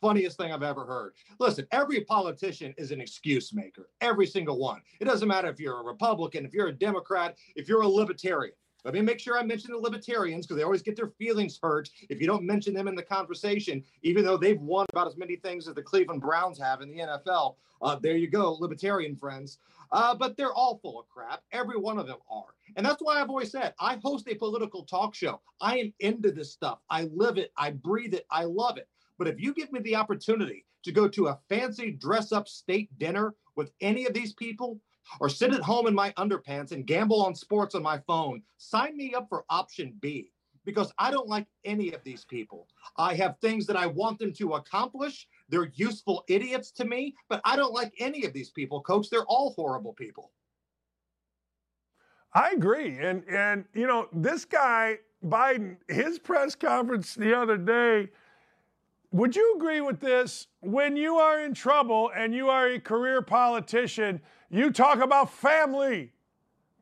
C: funniest thing I've ever heard. Listen, every politician is an excuse maker, every single one. It doesn't matter if you're a Republican, if you're a Democrat, if you're a libertarian. Let me make sure I mention the libertarians because they always get their feelings hurt if you don't mention them in the conversation, even though they've won about as many things as the Cleveland Browns have in the NFL. Uh, there you go, libertarian friends. Uh, but they're all full of crap. Every one of them are. And that's why I've always said I host a political talk show. I am into this stuff. I live it, I breathe it, I love it. But if you give me the opportunity to go to a fancy dress up state dinner with any of these people, or sit at home in my underpants and gamble on sports on my phone, sign me up for option B because I don't like any of these people. I have things that I want them to accomplish. They're useful idiots to me, but I don't like any of these people, coach. They're all horrible people.
A: I agree. And and you know, this guy Biden, his press conference the other day, would you agree with this? When you are in trouble and you are a career politician, you talk about family.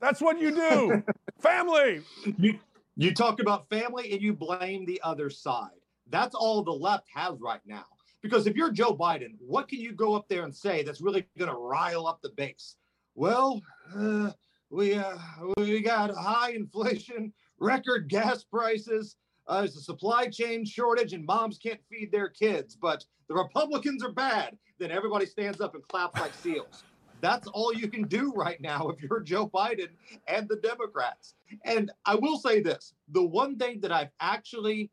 A: That's what you do. family.
C: You, you talk about family and you blame the other side. That's all the left has right now. Because if you're Joe Biden, what can you go up there and say that's really going to rile up the base? Well, uh, we uh, we got high inflation, record gas prices. Uh, there's a supply chain shortage, and moms can't feed their kids. But the Republicans are bad. Then everybody stands up and claps like seals. That's all you can do right now if you're Joe Biden and the Democrats. And I will say this the one thing that I've actually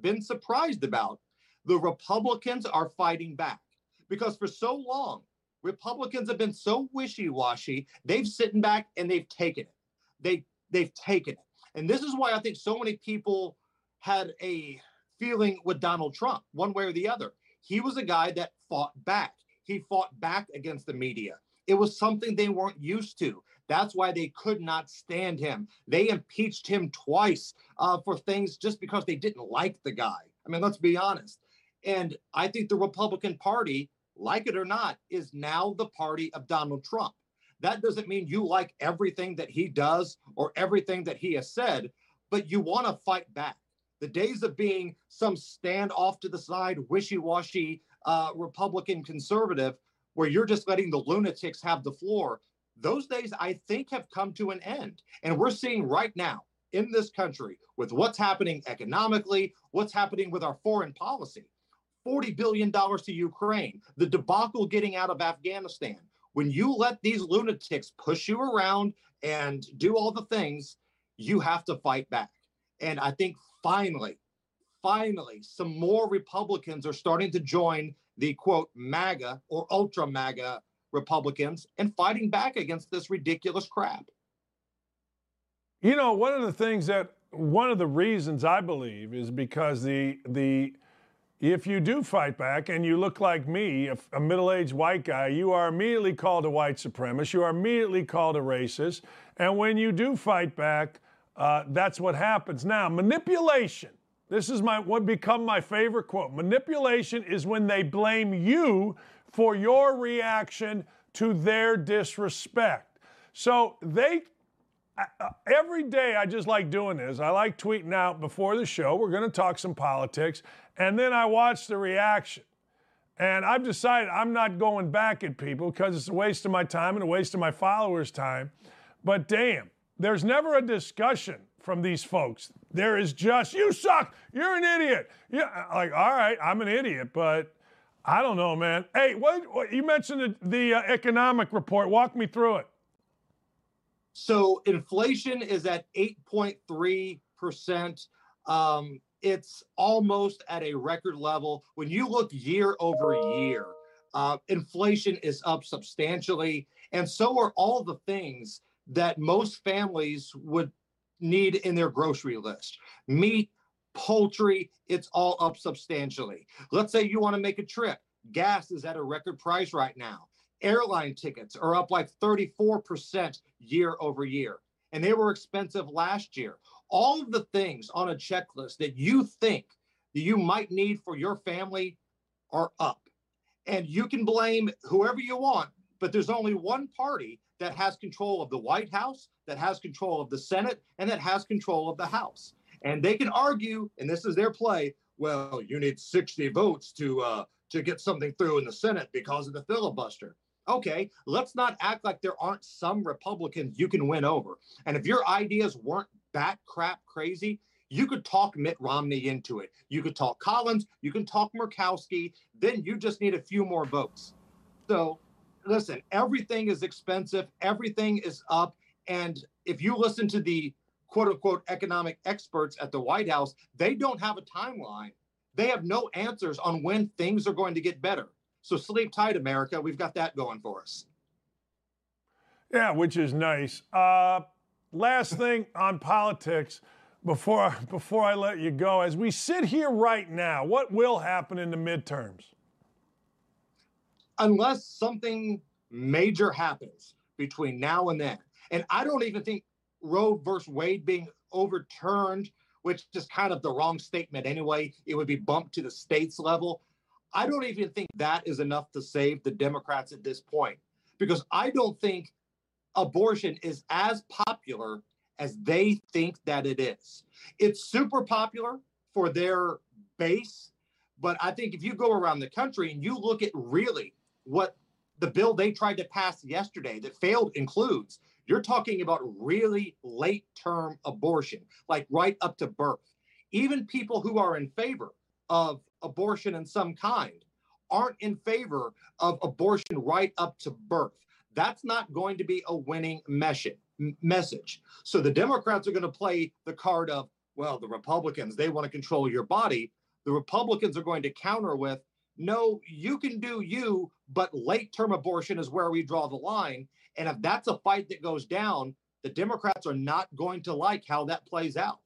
C: been surprised about the Republicans are fighting back because for so long, Republicans have been so wishy-washy. They've sitting back and they've taken it. They they've taken it. And this is why I think so many people had a feeling with Donald Trump, one way or the other. He was a guy that fought back. He fought back against the media. It was something they weren't used to. That's why they could not stand him. They impeached him twice uh, for things just because they didn't like the guy. I mean, let's be honest. And I think the Republican Party, like it or not, is now the party of Donald Trump. That doesn't mean you like everything that he does or everything that he has said, but you want to fight back. The days of being some stand off to the side, wishy washy uh, Republican conservative where you're just letting the lunatics have the floor, those days I think have come to an end. And we're seeing right now in this country with what's happening economically, what's happening with our foreign policy. $40 billion to Ukraine, the debacle getting out of Afghanistan. When you let these lunatics push you around and do all the things, you have to fight back. And I think finally, finally, some more Republicans are starting to join the quote MAGA or ultra MAGA Republicans and fighting back against this ridiculous crap.
A: You know, one of the things that one of the reasons I believe is because the the if you do fight back and you look like me, a middle-aged white guy, you are immediately called a white supremacist. You are immediately called a racist. And when you do fight back, uh, that's what happens. Now, manipulation this is my what become my favorite quote. Manipulation is when they blame you for your reaction to their disrespect. So they uh, every day I just like doing this. I like tweeting out before the show. We're going to talk some politics, and then I watch the reaction. And I've decided I'm not going back at people because it's a waste of my time and a waste of my followers' time. But damn, there's never a discussion from these folks. There is just, you suck, you're an idiot. Yeah, like, all right, I'm an idiot, but I don't know, man. Hey, what, what you mentioned the, the uh, economic report. Walk me through it.
C: So inflation is at 8.3%. Um, it's almost at a record level. When you look year over year, uh, inflation is up substantially, and so are all the things that most families would need in their grocery list meat, poultry, it's all up substantially. Let's say you want to make a trip, gas is at a record price right now. Airline tickets are up like 34% year over year, and they were expensive last year all of the things on a checklist that you think that you might need for your family are up. And you can blame whoever you want, but there's only one party that has control of the White House, that has control of the Senate, and that has control of the House. And they can argue, and this is their play. Well, you need 60 votes to uh, to get something through in the Senate because of the filibuster. Okay, let's not act like there aren't some Republicans you can win over. And if your ideas weren't bat crap crazy, you could talk Mitt Romney into it. You could talk Collins. You can talk Murkowski. Then you just need a few more votes. So, listen, everything is expensive. Everything is up. And if you listen to the quote unquote economic experts at the White House, they don't have a timeline. They have no answers on when things are going to get better. So sleep tight, America. We've got that going for us.
A: Yeah, which is nice. Uh, last thing on politics before before I let you go. As we sit here right now, what will happen in the midterms?
C: Unless something major happens between now and then. And I don't even think Roe versus Wade being overturned, which is kind of the wrong statement anyway, it would be bumped to the states level. I don't even think that is enough to save the Democrats at this point because I don't think abortion is as popular as they think that it is. It's super popular for their base, but I think if you go around the country and you look at really what the bill they tried to pass yesterday that failed includes, you're talking about really late term abortion, like right up to birth. Even people who are in favor of abortion in some kind aren't in favor of abortion right up to birth. That's not going to be a winning message. So the Democrats are going to play the card of, well, the Republicans, they want to control your body. The Republicans are going to counter with, no, you can do you, but late term abortion is where we draw the line. And if that's a fight that goes down, the Democrats are not going to like how that plays out.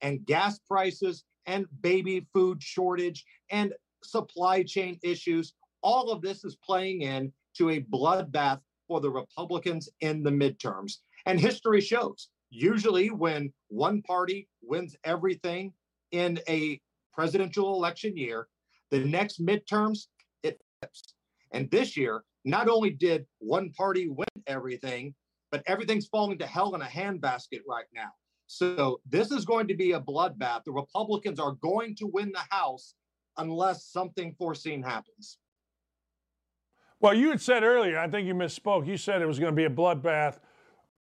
C: And gas prices and baby food shortage and supply chain issues, all of this is playing in to a bloodbath for the Republicans in the midterms. And history shows usually when one party wins everything in a presidential election year, the next midterms, it flips. And this year, not only did one party win everything, but everything's falling to hell in a handbasket right now. So this is going to be a bloodbath. The Republicans are going to win the House unless something foreseen happens.
A: Well, you had said earlier, I think you misspoke. You said it was going to be a bloodbath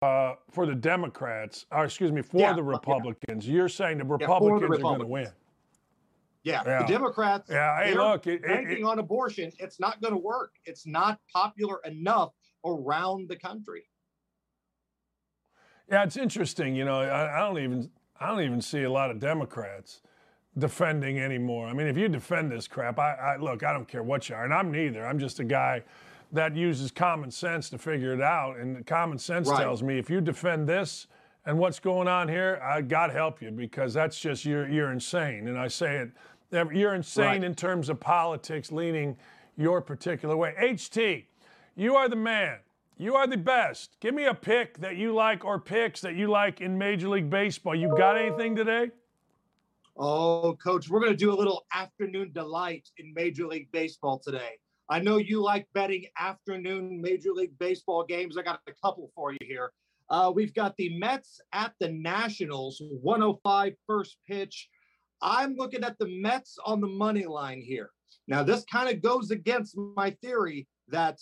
A: uh, for the Democrats, or excuse me, for yeah, the Republicans. Yeah. You're saying the Republicans, yeah, the Republicans. are going to win.
C: Yeah, the Democrats. Yeah, hey, look, it, banking it, on abortion, it's not going to work. It's not popular enough around the country.
A: Yeah, it's interesting. You know, I, I don't even I don't even see a lot of Democrats defending anymore. I mean, if you defend this crap, I, I, look, I don't care what you are, and I'm neither. I'm just a guy that uses common sense to figure it out, and common sense right. tells me if you defend this and what's going on here, I, God help you because that's just you're you're insane. And I say it, you're insane right. in terms of politics leaning your particular way. HT, you are the man. You are the best. Give me a pick that you like or picks that you like in Major League Baseball. You got anything today?
C: Oh, coach, we're going to do a little afternoon delight in Major League Baseball today. I know you like betting afternoon Major League Baseball games. I got a couple for you here. Uh, we've got the Mets at the Nationals, 105 first pitch. I'm looking at the Mets on the money line here. Now, this kind of goes against my theory that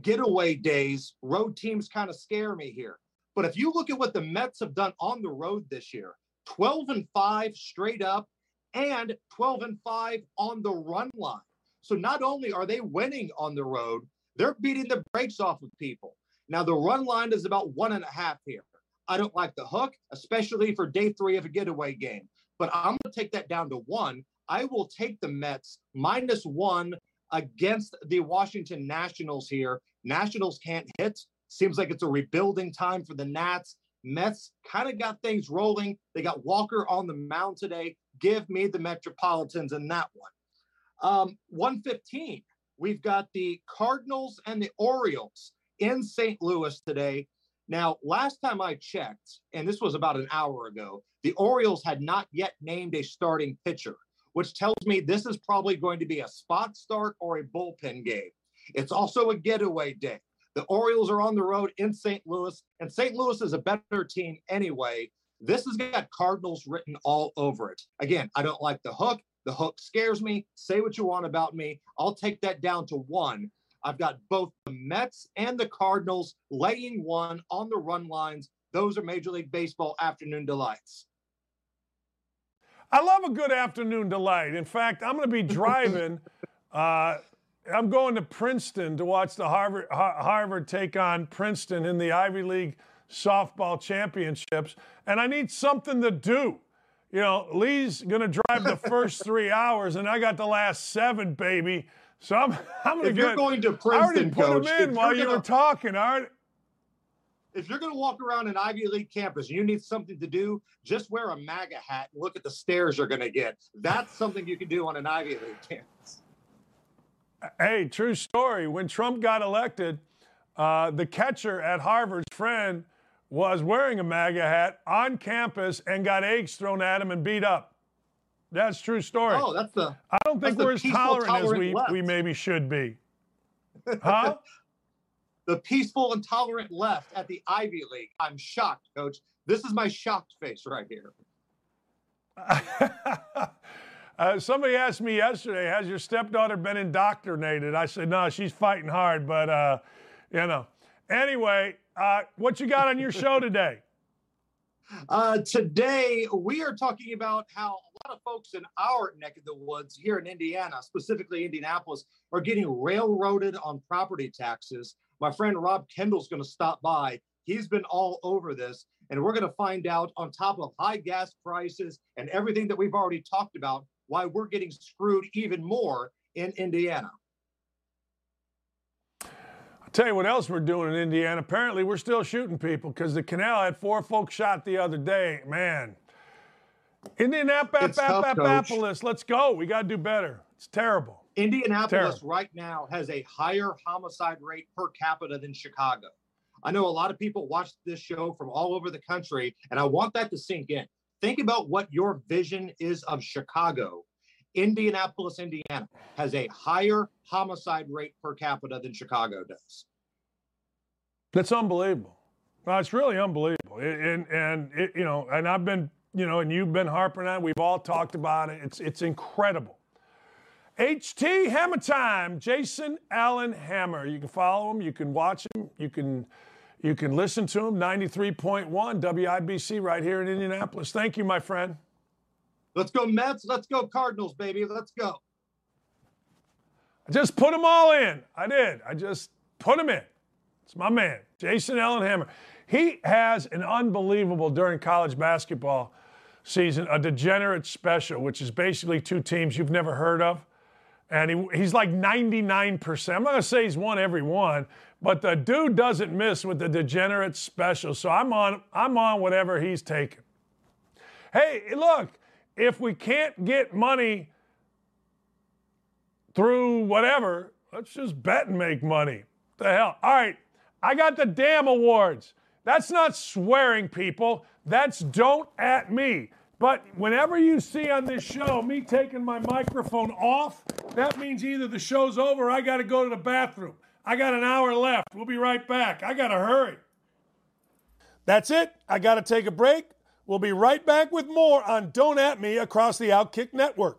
C: getaway days, road teams kind of scare me here. But if you look at what the Mets have done on the road this year, 12 and 5 straight up and 12 and 5 on the run line. So not only are they winning on the road, they're beating the brakes off of people. Now, the run line is about one and a half here. I don't like the hook, especially for day three of a getaway game, but I'm going to take that down to one. I will take the Mets minus one against the Washington Nationals here. Nationals can't hit. Seems like it's a rebuilding time for the Nats. Mets kind of got things rolling. They got Walker on the mound today. Give me the Metropolitans in that one. Um, 115, we've got the Cardinals and the Orioles in St. Louis today. Now, last time I checked, and this was about an hour ago, the Orioles had not yet named a starting pitcher, which tells me this is probably going to be a spot start or a bullpen game. It's also a getaway day. The Orioles are on the road in St. Louis, and St. Louis is a better team anyway. This has got Cardinals written all over it. Again, I don't like the hook. The hook scares me. Say what you want about me. I'll take that down to one. I've got both the Mets and the Cardinals laying one on the run lines. Those are Major League Baseball afternoon delights.
A: I love a good afternoon delight. In fact, I'm going to be driving. uh, I'm going to Princeton to watch the Harvard Harvard take on Princeton in the Ivy League softball championships, and I need something to do. You know, Lee's going to drive the first three hours, and I got the last seven, baby. So I'm, I'm going
C: to. If you're going to Princeton, I already
A: put
C: coach,
A: them in while you were talking. All right.
C: If you're going to walk around an Ivy League campus, and you need something to do. Just wear a MAGA hat and look at the stairs you're going to get. That's something you can do on an Ivy League campus.
A: Hey, true story. When Trump got elected, uh, the catcher at Harvard's friend was wearing a MAGA hat on campus and got eggs thrown at him and beat up. That's true story.
C: Oh, that's the.
A: I don't think we're as tolerant, tolerant, as we, we maybe should be. Huh?
C: the peaceful and tolerant left at the Ivy League. I'm shocked, coach. This is my shocked face right here.
A: uh, somebody asked me yesterday, has your stepdaughter been indoctrinated? I said, no, she's fighting hard, but, uh, you know. Anyway, uh, what you got on your show today?
C: Uh, today, we are talking about how a lot of folks in our neck of the woods here in Indiana, specifically Indianapolis, are getting railroaded on property taxes. My friend Rob Kendall's going to stop by. He's been all over this, and we're going to find out, on top of high gas prices and everything that we've already talked about, why we're getting screwed even more in Indiana.
A: Tell you what else we're doing in Indiana. Apparently, we're still shooting people because the canal had four folks shot the other day. Man, Indianapolis, let's go. We got to do better. It's terrible.
C: Indianapolis terrible. right now has a higher homicide rate per capita than Chicago. I know a lot of people watch this show from all over the country, and I want that to sink in. Think about what your vision is of Chicago. Indianapolis, Indiana has a higher homicide rate per capita than Chicago does.
A: That's unbelievable. Well, it's really unbelievable. And, and it, you know, and I've been, you know, and you've been harping on it. We've all talked about it. It's, it's incredible. HT Hammer Time, Jason Allen Hammer. You can follow him, you can watch him, you can you can listen to him. 93.1 WIBC right here in Indianapolis. Thank you, my friend.
C: Let's go Mets. Let's go Cardinals, baby. Let's go.
A: I just put them all in. I did. I just put them in. It's my man, Jason Allen Hammer. He has an unbelievable during college basketball season, a degenerate special, which is basically two teams you've never heard of. And he, he's like 99%. I'm not going to say he's won every one, but the dude doesn't miss with the degenerate special. So I'm on, I'm on whatever he's taking. Hey, look, if we can't get money through whatever, let's just bet and make money. What the hell? All right, I got the DAM awards. That's not swearing, people. That's don't at me. But whenever you see on this show me taking my microphone off, that means either the show's over or I got to go to the bathroom. I got an hour left. We'll be right back. I got to hurry. That's it. I got to take a break. We'll be right back with more on Don't At Me across the Outkick Network.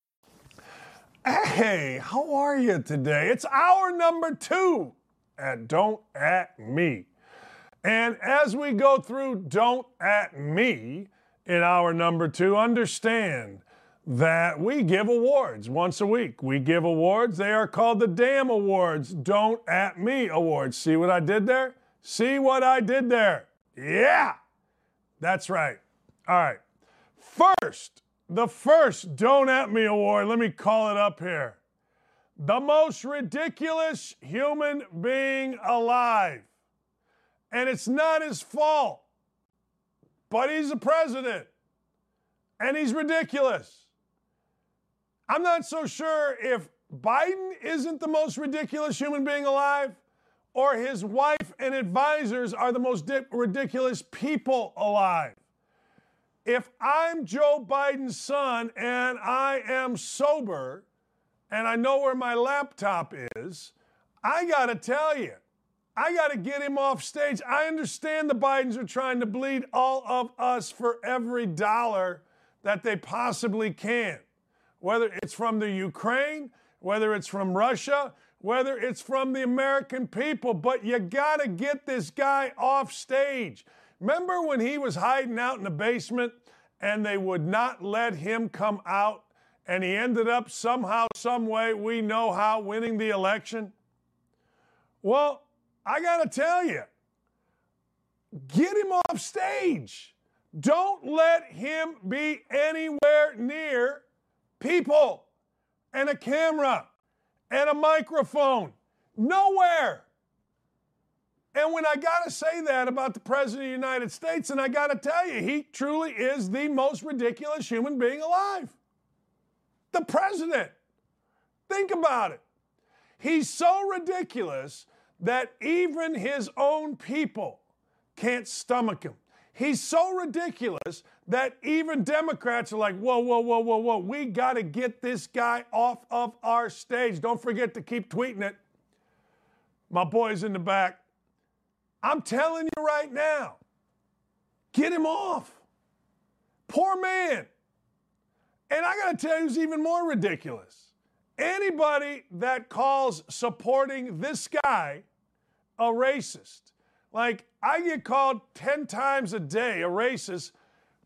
A: Hey, how are you today? It's hour number two at Don't At Me. And as we go through Don't At Me in hour number two, understand that we give awards once a week. We give awards. They are called the DAM Awards, Don't At Me Awards. See what I did there? See what I did there? Yeah, that's right. All right. First, the first Don't At Me Award, let me call it up here. The most ridiculous human being alive. And it's not his fault, but he's the president. And he's ridiculous. I'm not so sure if Biden isn't the most ridiculous human being alive or his wife and advisors are the most di- ridiculous people alive if I'm Joe Biden's son and I am sober and I know where my laptop is, I got to tell you, I got to get him off stage. I understand the Bidens are trying to bleed all of us for every dollar that they possibly can, whether it's from the Ukraine, whether it's from Russia, whether it's from the American people, but you got to get this guy off stage. Remember when he was hiding out in the basement and they would not let him come out and he ended up somehow, some way, we know how, winning the election? Well, I got to tell you, get him off stage. Don't let him be anywhere near people and a camera and a microphone. Nowhere. And when I got to say that about the President of the United States, and I got to tell you, he truly is the most ridiculous human being alive. The President. Think about it. He's so ridiculous that even his own people can't stomach him. He's so ridiculous that even Democrats are like, whoa, whoa, whoa, whoa, whoa, we got to get this guy off of our stage. Don't forget to keep tweeting it. My boys in the back, I'm telling you right now, get him off. Poor man. And I got to tell you, it's even more ridiculous. Anybody that calls supporting this guy a racist, like I get called 10 times a day a racist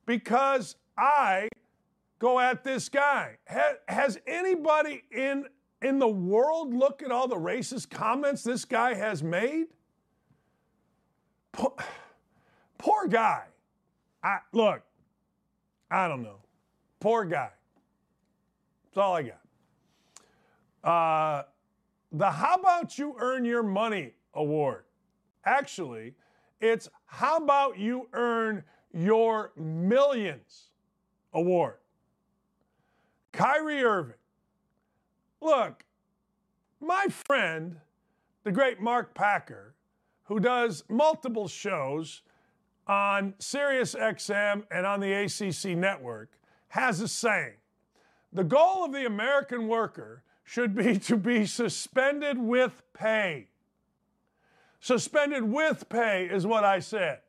A: because I go at this guy. Has, anybody in, in the world looked at all the racist comments this guy has made? Poor, poor guy. I look, I don't know. Poor guy. That's all I got. Uh, the How About You Earn Your Money Award. Actually, it's How About You Earn Your Millions Award. Kyrie Irving. Look, my friend, the great Mark Packer, who does multiple shows on Sirius XM and on the ACC network, has a saying. The goal of the American worker should be to be suspended with pay. Suspended with pay is what I said.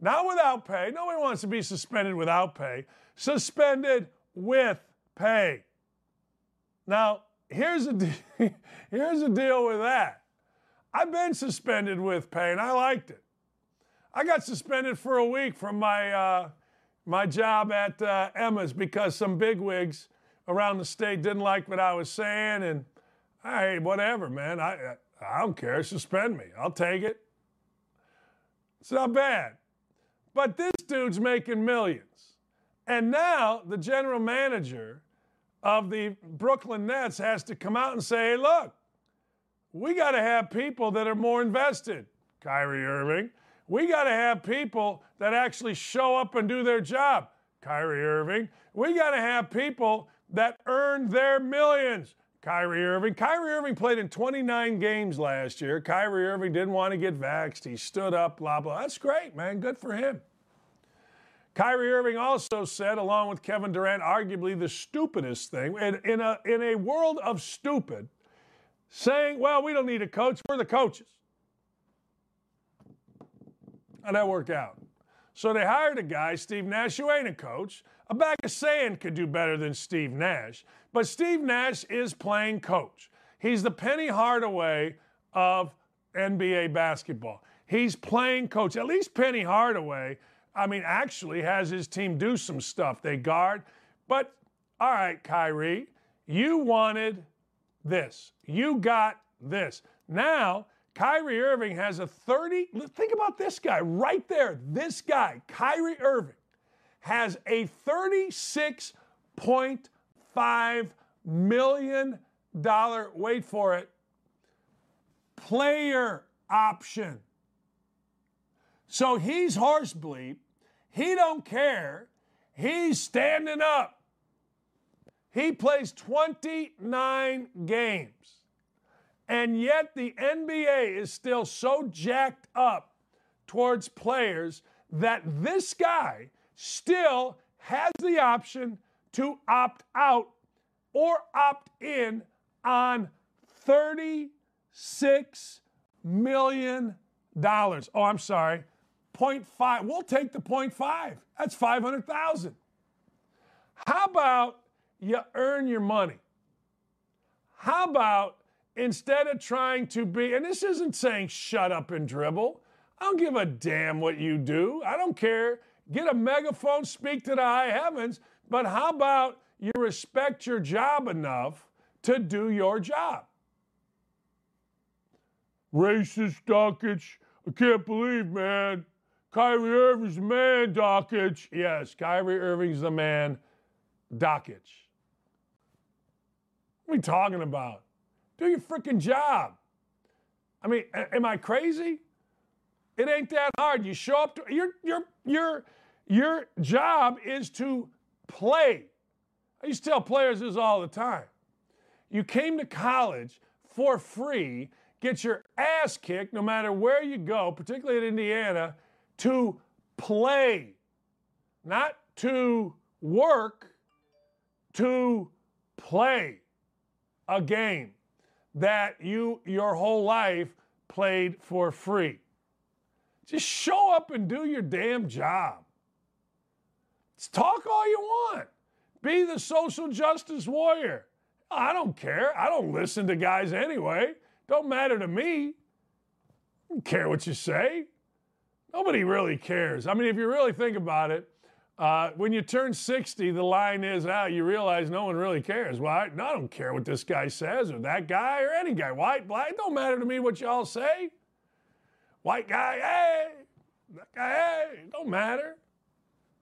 A: Not without pay. Nobody wants to be suspended without pay. Suspended with pay. Now, here's a, here's the deal with that. I've been suspended with pay, and I liked it. I got suspended for a week from my uh, my job at uh, Emmis because some bigwigs around the state didn't like what I was saying, and hey, whatever, man. I I don't care. Suspend me. I'll take it. It's not bad. But this dude's making millions. And now the general manager of the Brooklyn Nets has to come out and say, hey, look, we got to have people that are more invested. Kyrie Irving. We got to have people that actually show up and do their job. Kyrie Irving. We got to have people that earn their millions. Kyrie Irving. Kyrie Irving played in 29 games last year. Kyrie Irving didn't want to get vaxxed. He stood up, blah, blah. That's great, man. Good for him. Kyrie Irving also said, along with Kevin Durant, arguably the stupidest thing in, in, a, in a world of stupid, saying, well, we don't need a coach, we're the coaches. How'd that work out? So they hired a guy, Steve Nash, who ain't a coach. A bag of sand could do better than Steve Nash. But Steve Nash is playing coach. He's the Penny Hardaway of NBA basketball. He's playing coach. At least Penny Hardaway, I mean, actually has his team do some stuff. They guard. But all right, Kyrie, you wanted this. You got this. Now, Kyrie Irving has a 30. Think about this guy right there. This guy, Kyrie Irving, has a 36.5 million dollar. Wait for it. Player option. So he's horse bleep. He don't care. He's standing up. He plays 29 games. And yet the NBA is still so jacked up towards players that this guy still has the option to opt out or opt in on $36 million. Oh, I'm sorry. 0.5. We'll take the 0.5. That's 500,000. How about you earn your money? How about instead of trying to be, and this isn't saying shut up and dribble. I don't give a damn what you do. I don't care. Get a megaphone, speak to the high heavens. But how about you respect your job enough to do your job? Racist Dakich. I can't believe, man. Kyrie Irving's the man, Dakich. Yes, Kyrie Irving's the man, Dakich. Are we talking about? Do your freaking job. I mean, am I crazy? It ain't that hard. You show up to your your your your job is to play. I used to tell players this all the time. You came to college for free, get your ass kicked no matter where you go, particularly at Indiana, to play, not to work, to play a game that you your whole life played for free. Just show up and do your damn job. Just talk all you want. Be the social justice warrior. I don't care. I don't listen to guys anyway. Don't matter to me. I don't care what you say. Nobody really cares. I mean, if you really think about it, uh, when you turn 60, the line is out. Ah, you realize no one really cares. Well, I, I, don't care what this guy says or that guy or any guy, white, black. Don't matter to me what y'all say. White guy, hey, that guy, hey, don't matter.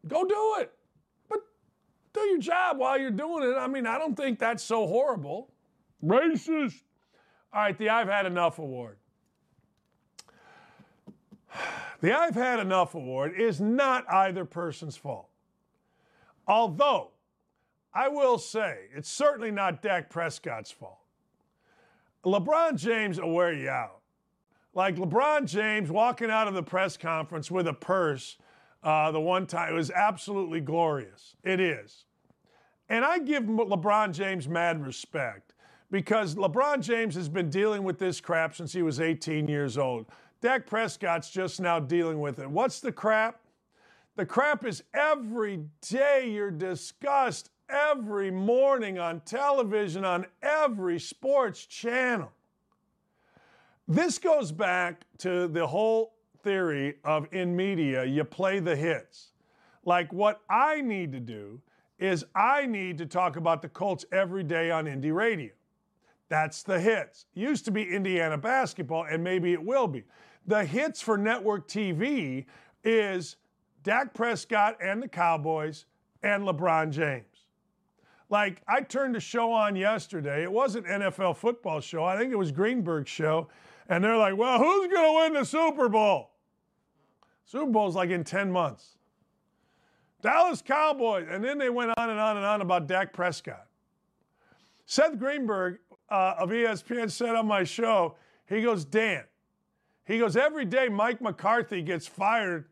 A: Go do it. But do your job while you're doing it. I mean, I don't think that's so horrible. Racist. All right, the I've Had Enough Award. The I've Had Enough Award is not either person's fault. Although, I will say, it's certainly not Dak Prescott's fault. LeBron James will wear you out. Like LeBron James walking out of the press conference with a purse uh, the one time, it was absolutely glorious. It is. And I give LeBron James mad respect because LeBron James has been dealing with this crap since he was 18 years old. Dak Prescott's just now dealing with it. What's the crap? The crap is every day you're discussed every morning on television, on every sports channel. This goes back to the whole theory of in media, you play the hits. Like what I need to do is I need to talk about the Colts every day on Indy Radio. That's the hits. Used to be Indiana basketball, and maybe it will be. The hits for network TV is Dak Prescott and the Cowboys and LeBron James. Like I turned a show on yesterday. It wasn't NFL football show. I think it was Greenberg's show. And they're like, well, who's going to win the Super Bowl? Super Bowl's like in 10 months. Dallas Cowboys. And then they went on and on and on about Dak Prescott. Seth Greenberg uh, of ESPN said on my show, he goes, Dan, he goes, every day Mike McCarthy gets fired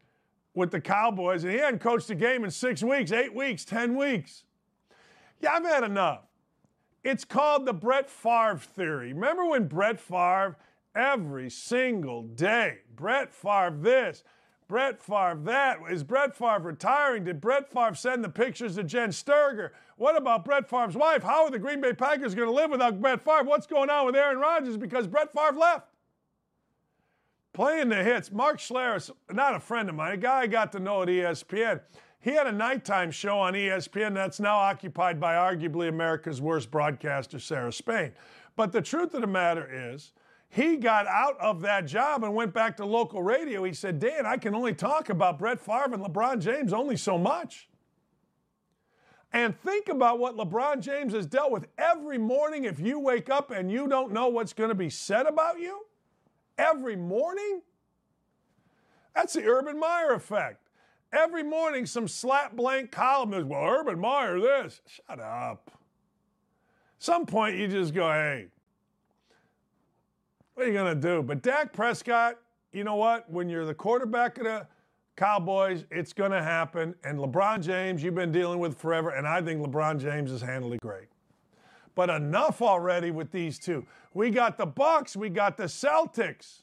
A: with the Cowboys, and he hadn't coached a game in six weeks, eight weeks, 10 weeks. Yeah, I've had enough. It's called the Brett Favre theory. Remember when Brett Favre, every single day, Brett Favre this, Brett Favre that. Is Brett Favre retiring? Did Brett Favre send the pictures to Jen Sterger? What about Brett Favre's wife? How are the Green Bay Packers going to live without Brett Favre? What's going on with Aaron Rodgers because Brett Favre left? Playing the hits. Mark Schlereth, not a friend of mine, a guy I got to know at ESPN. He had a nighttime show on ESPN that's now occupied by arguably America's worst broadcaster, Sarah Spain. But the truth of the matter is, he got out of that job and went back to local radio. He said, Dan, I can only talk about Brett Favre and LeBron James only so much. And think about what LeBron James has dealt with every morning if you wake up and you don't know what's going to be said about you. Every morning? That's the Urban Meyer effect. Every morning, some slap blank columnist, well, Urban Meyer, this. Shut up. Some point, you just go, hey, what are you going to do? But Dak Prescott, you know what? When you're the quarterback of the Cowboys, it's going to happen. And LeBron James, you've been dealing with forever, and I think LeBron James has handled it great. But enough already with these two. We got the Bucks, we got the Celtics.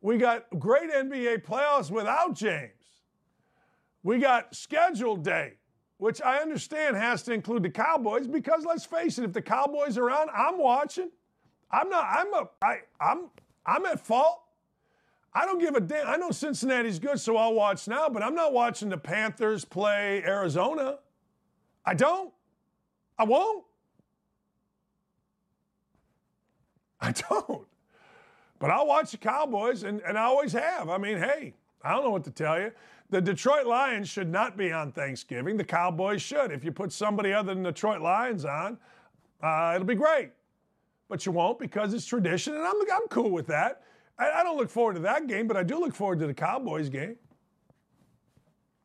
A: We got great NBA playoffs without James. We got scheduled day, which I understand has to include the Cowboys because let's face it, if the Cowboys are on, I'm watching. I'm not. I'm a. I. I'm. I'm at fault. I don't give a damn. I know Cincinnati's good, so I'll watch now. But I'm not watching the Panthers play Arizona. I don't. I won't. I don't. But I'll watch the Cowboys, and, and I always have. I mean, hey, I don't know what to tell you. The Detroit Lions should not be on Thanksgiving. The Cowboys should. If you put somebody other than the Detroit Lions on, uh, it'll be great but you won't because it's tradition, and I'm, I'm cool with that. I, I don't look forward to that game, but I do look forward to the Cowboys game.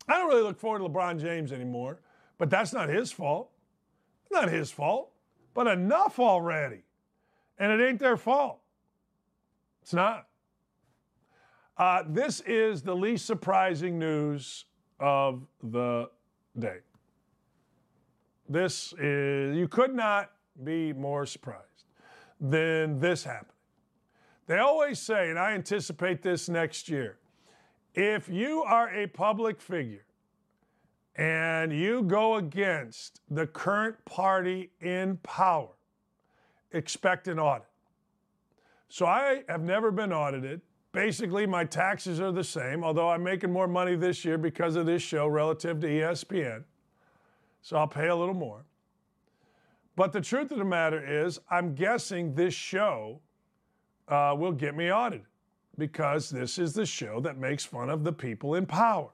A: I don't really look forward to LeBron James anymore, but that's not his fault. Not his fault, but enough already. And it ain't their fault. It's not. Uh, this is the least surprising news of the day. This is, you could not be more surprised than this happening. They always say, and I anticipate this next year if you are a public figure and you go against the current party in power, expect an audit. So I have never been audited. Basically, my taxes are the same, although I'm making more money this year because of this show relative to ESPN. So I'll pay a little more. But the truth of the matter is, I'm guessing this show uh, will get me audited because this is the show that makes fun of the people in power.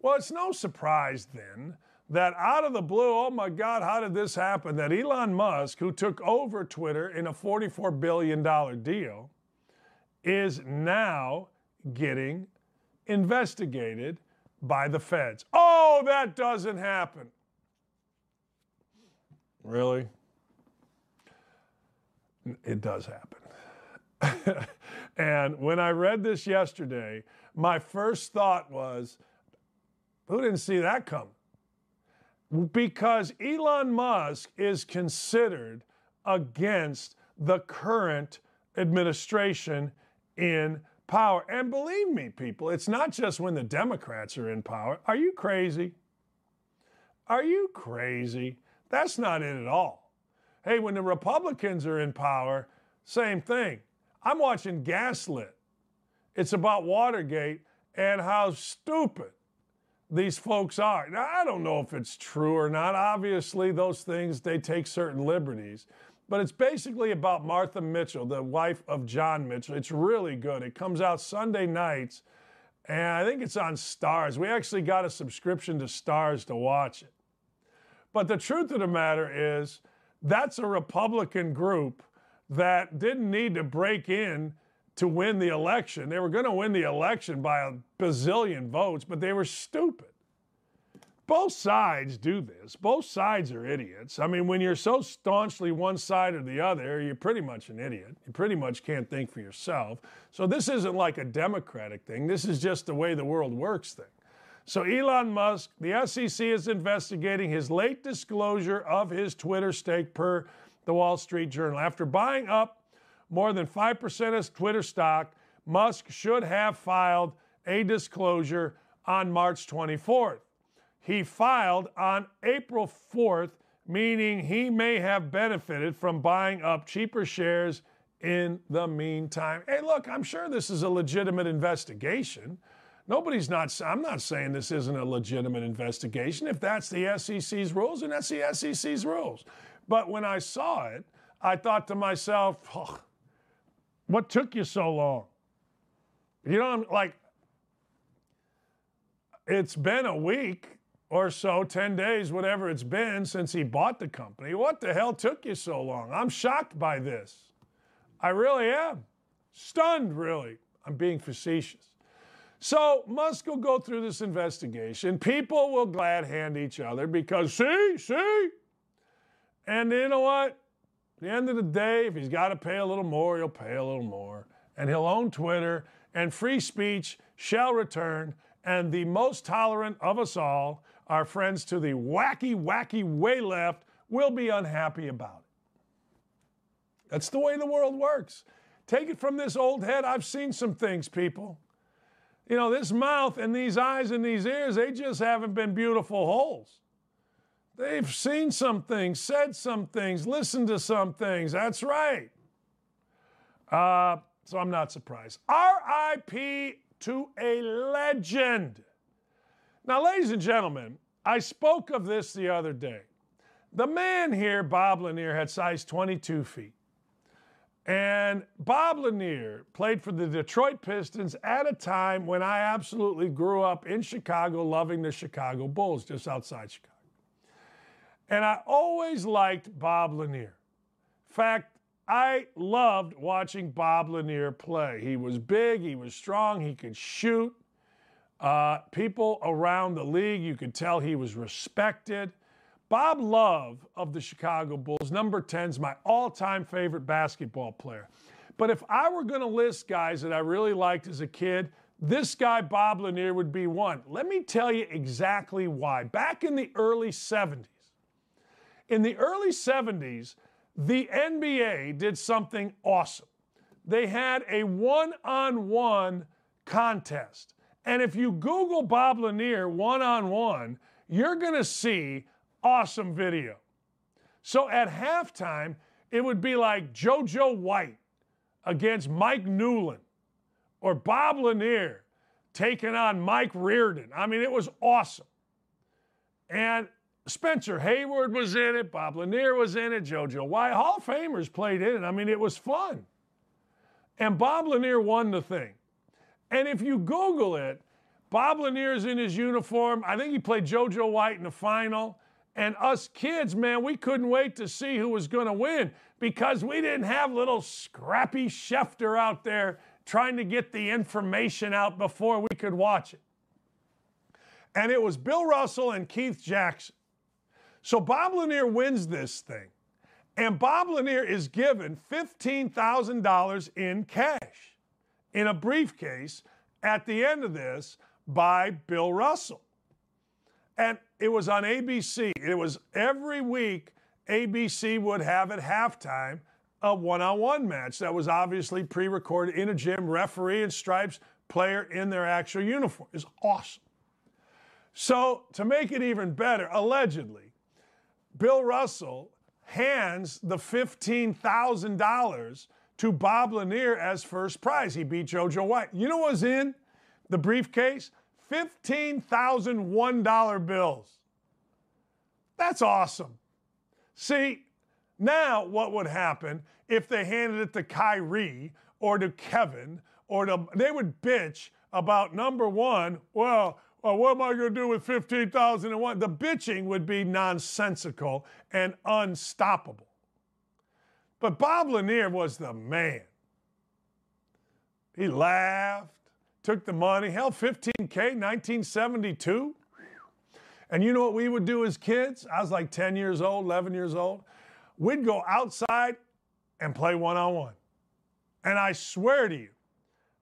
A: Well, it's no surprise then that out of the blue, oh my God, how did this happen? That Elon Musk, who took over Twitter in a $44 billion deal, is now getting investigated by the feds. Oh, that doesn't happen. Really? It does happen. and when I read this yesterday, my first thought was, who didn't see that coming? Because Elon Musk is considered against the current administration in power. And believe me, people, it's not just when the Democrats are in power. Are you crazy? Are you crazy? That's not it at all. Hey, when the Republicans are in power, same thing. I'm watching Gaslit. It's about Watergate and how stupid these folks are. Now, I don't know if it's true or not. Obviously, those things, they take certain liberties. But it's basically about Martha Mitchell, the wife of John Mitchell. It's really good. It comes out Sunday nights, and I think it's on Starz. We actually got a subscription to Starz to watch it. But the truth of the matter is, that's a Republican group that didn't need to break in to win the election. They were going to win the election by a bazillion votes, but they were stupid. Both sides do this. Both sides are idiots. I mean, when you're so staunchly one side or the other, you're pretty much an idiot. You pretty much can't think for yourself. So this isn't like a democratic thing. This is just the way the world works thing. So Elon Musk, the SEC is investigating his late disclosure of his Twitter stake per the Wall Street Journal. After buying up more than 5% of Twitter stock, Musk should have filed a disclosure on March 24th. He filed on April 4th, meaning he may have benefited from buying up cheaper shares in the meantime. Hey, look, I'm sure this is a legitimate investigation. Nobody's not, I'm not saying this isn't a legitimate investigation. If that's the SEC's rules, then that's the SEC's rules. But when I saw it, I thought to myself, oh, what took you so long? You know, I'm like, it's been a week or so, 10 days, whatever it's been since he bought the company. What the hell took you so long? I'm shocked by this. I really am. Stunned, really. I'm being facetious. So Musk will go through this investigation. People will glad hand each other because, see, see, and you know what? At the end of the day, if he's got to pay a little more, he'll pay a little more. And he'll own Twitter, and free speech shall return. And the most tolerant of us all, our friends to the wacky, wacky way left, will be unhappy about it. That's the way the world works. Take it from this old head. I've seen some things, people. You know, this mouth and these eyes and these ears, they just haven't been beautiful holes. They've seen some things, said some things, listened to some things. That's right. Uh, so I'm not surprised. RIP to a legend. Now, ladies and gentlemen, I spoke of this the other day. The man here, Bob Lanier, had size 22 feet. And Bob Lanier played for the Detroit Pistons at a time when I absolutely grew up in Chicago, loving the Chicago Bulls, just outside Chicago. And I always liked Bob Lanier. In fact, I loved watching Bob Lanier play. He was big, he was strong, he could shoot. Uh, people around the league, you could tell he was respected. Bob Love of the Chicago Bulls, number 10, is my all time favorite basketball player. But if I were going to list guys that I really liked as a kid, this guy, Bob Lanier, would be one. Let me tell you exactly why. Back in the early 70s, in the early 70s, the NBA did something awesome. They had a one on one contest. And if you Google Bob Lanier one on one, you're going to see awesome video. So at halftime, it would be like JoJo White against Mike Newlin or Bob Lanier taking on Mike Riordan. I mean, it was awesome. And Spencer Haywood was in it, Bob Lanier was in it, JoJo White, Hall of Famers played in it. I mean, it was fun. And Bob Lanier won the thing. And if you Google it, Bob Lanier's in his uniform. I think he played JoJo White in the final. And us kids, man, we couldn't wait to see who was going to win because we didn't have little scrappy Schefter out there trying to get the information out before we could watch it. And it was Bill Russell and Keith Jackson. So Bob Lanier wins this thing. And Bob Lanier is given $15,000 in cash in a briefcase at the end of this by Bill Russell. And it was on ABC. It was every week, ABC would have at halftime a one on one match that was obviously pre recorded in a gym, referee and stripes, player in their actual uniform. It's awesome. So, to make it even better, allegedly, Bill Russell hands the $15,000 to Bob Lanier as first prize. He beat JoJo White. You know what was in the briefcase? $15,001 bills. That's awesome. See, now what would happen if they handed it to Kyrie or to Kevin or to, they would bitch about number one, well, well, what am I going to do with 15,001? The bitching would be nonsensical and unstoppable. But Bob Lanier was the man. He laughed, took the money, held 15K, 1972. And you know what we would do as kids? I was like 10 years old, 11 years old. We'd go outside and play one on one. And I swear to you,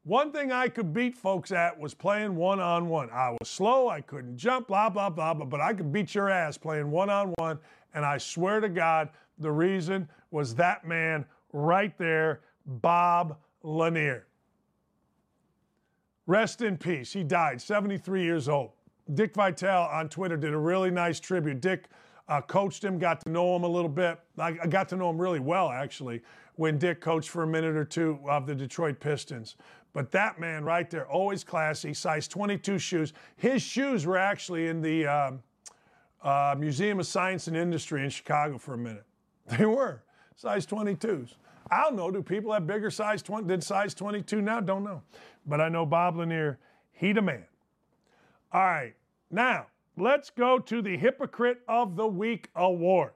A: one thing I could beat folks at was playing one on one. I was slow, I couldn't jump, blah, blah, blah, blah, but I could beat your ass playing one on one. And I swear to God, the reason was that man right there, Bob Lanier. Rest in peace. He died, 73 years old. Dick Vitale on Twitter did a really nice tribute. Dick uh, coached him, got to know him a little bit. I, I got to know him really well, actually, when Dick coached for a minute or two of the Detroit Pistons. But that man right there, always classy, size 22 shoes. His shoes were actually in the um, uh, Museum of Science and Industry in Chicago for a minute. They were size 22s. I don't know. Do people have bigger size 20 than size 22 now? Don't know. But I know Bob Lanier, he the man. All right, now let's go to the Hypocrite of the Week award.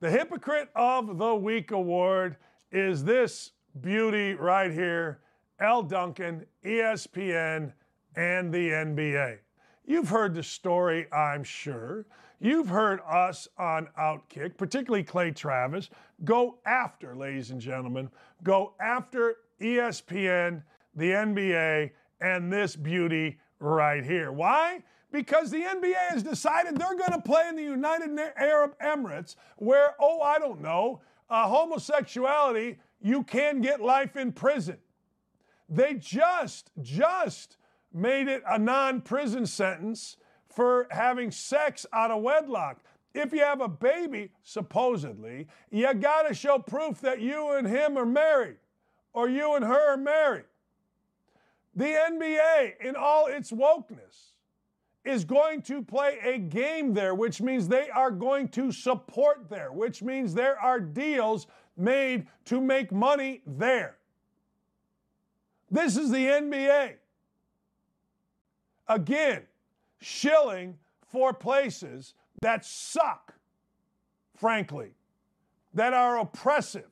A: The Hypocrite of the Week award is this beauty right here, Elle Duncan, ESPN, and the NBA. You've heard the story, I'm sure. You've heard us on Outkick, particularly Clay Travis, go after, ladies and gentlemen, go after ESPN, the NBA, and this beauty right here. Why? Because the NBA has decided they're going to play in the United Arab Emirates, where, oh, I don't know, uh, homosexuality, you can get life in prison. They just, just made it a non prison sentence for having sex out of wedlock. If you have a baby, supposedly, you got to show proof that you and him are married or you and her are married. The NBA, in all its wokeness, is going to play a game there, which means they are going to support there, which means there are deals made to make money there. This is the NBA. Again, shilling for places that suck, frankly, that are oppressive,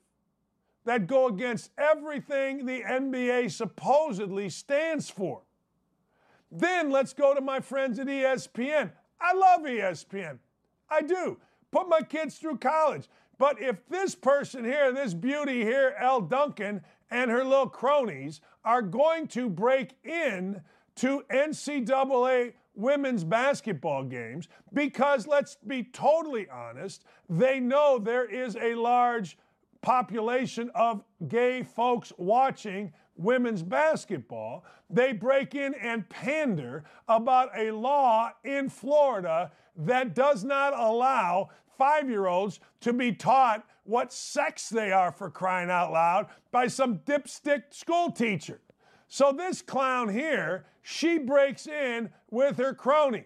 A: that go against everything the NBA supposedly stands for. Then let's go to my friends at ESPN. I love ESPN. I do. Put my kids through college. But if this person here, this beauty here, Elle Duncan, and her little cronies are going to break in to NCAA women's basketball games because let's be totally honest, they know there is a large population of gay folks watching women's basketball. They break in and pander about a law in Florida that does not allow five year olds to be taught what sex they are for crying out loud by some dipstick school teacher. So this clown here, she breaks in with her cronies.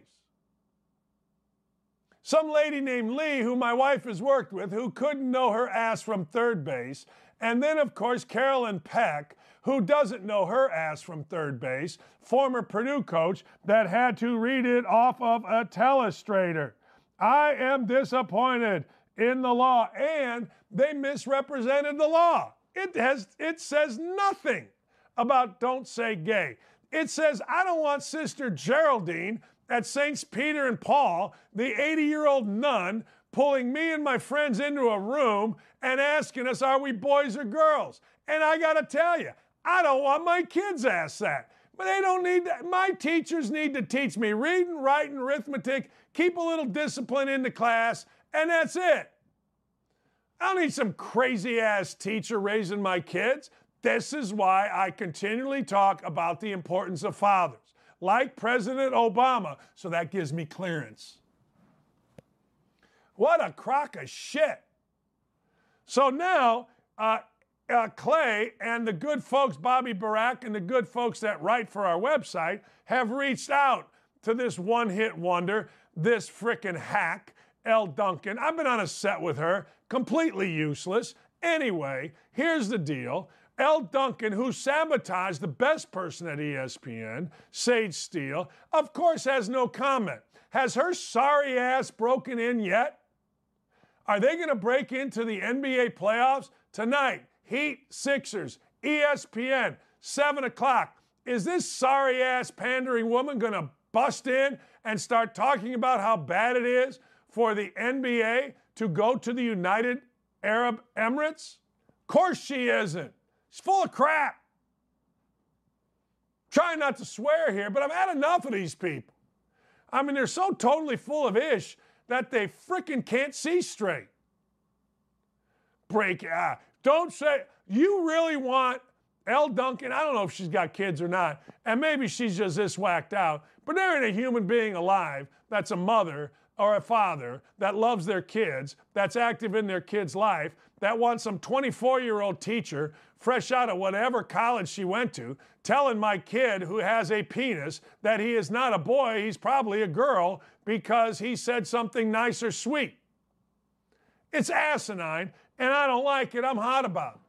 A: Some lady named Lee, who my wife has worked with, who couldn't know her ass from third base. And then, of course, Carolyn Peck, who doesn't know her ass from third base, former Purdue coach that had to read it off of a telestrator. I am disappointed in the law, and they misrepresented the law. It has it says nothing about don't say gay. It says, I don't want Sister Geraldine at Saints Peter and Paul, the 80 year old nun, pulling me and my friends into a room and asking us, are we boys or girls? And I got to tell you, I don't want my kids asked that. But they don't need that. My teachers need to teach me reading, writing, arithmetic, keep a little discipline in the class, and that's it. I don't need some crazy ass teacher raising my kids. This is why I continually talk about the importance of fathers, like President Obama, so that gives me clearance. What a crock of shit. So now, uh, uh, Clay and the good folks, Bobby Burack, and the good folks that write for our website have reached out to this one hit wonder, this frickin' hack, Elle Duncan. I've been on a set with her, completely useless. Anyway, here's the deal. Elle Duncan, who sabotaged the best person at ESPN, Sage Steele, of course has no comment. Has her sorry ass broken in yet? Are they going to break into the NBA playoffs? Tonight, Heat, Sixers, ESPN. 7 o'clock. Is this sorry ass pandering woman going to bust in and start talking about how bad it is for the NBA to go to the United Arab Emirates? Of course she isn't. She's full of crap. Trying not to swear here, but I've had enough of these people. I mean, they're so totally full of ish that they freaking can't see straight. Break, ah, don't say, you really want Elle Duncan? I don't know if she's got kids or not, and maybe she's just this whacked out, but there ain't a human being alive that's a mother or a father that loves their kids, that's active in their kid's life, that wants some 24 year old teacher, fresh out of whatever college she went to, telling my kid who has a penis that he is not a boy, he's probably a girl because he said something nice or sweet. It's asinine, and I don't like it. I'm hot about it.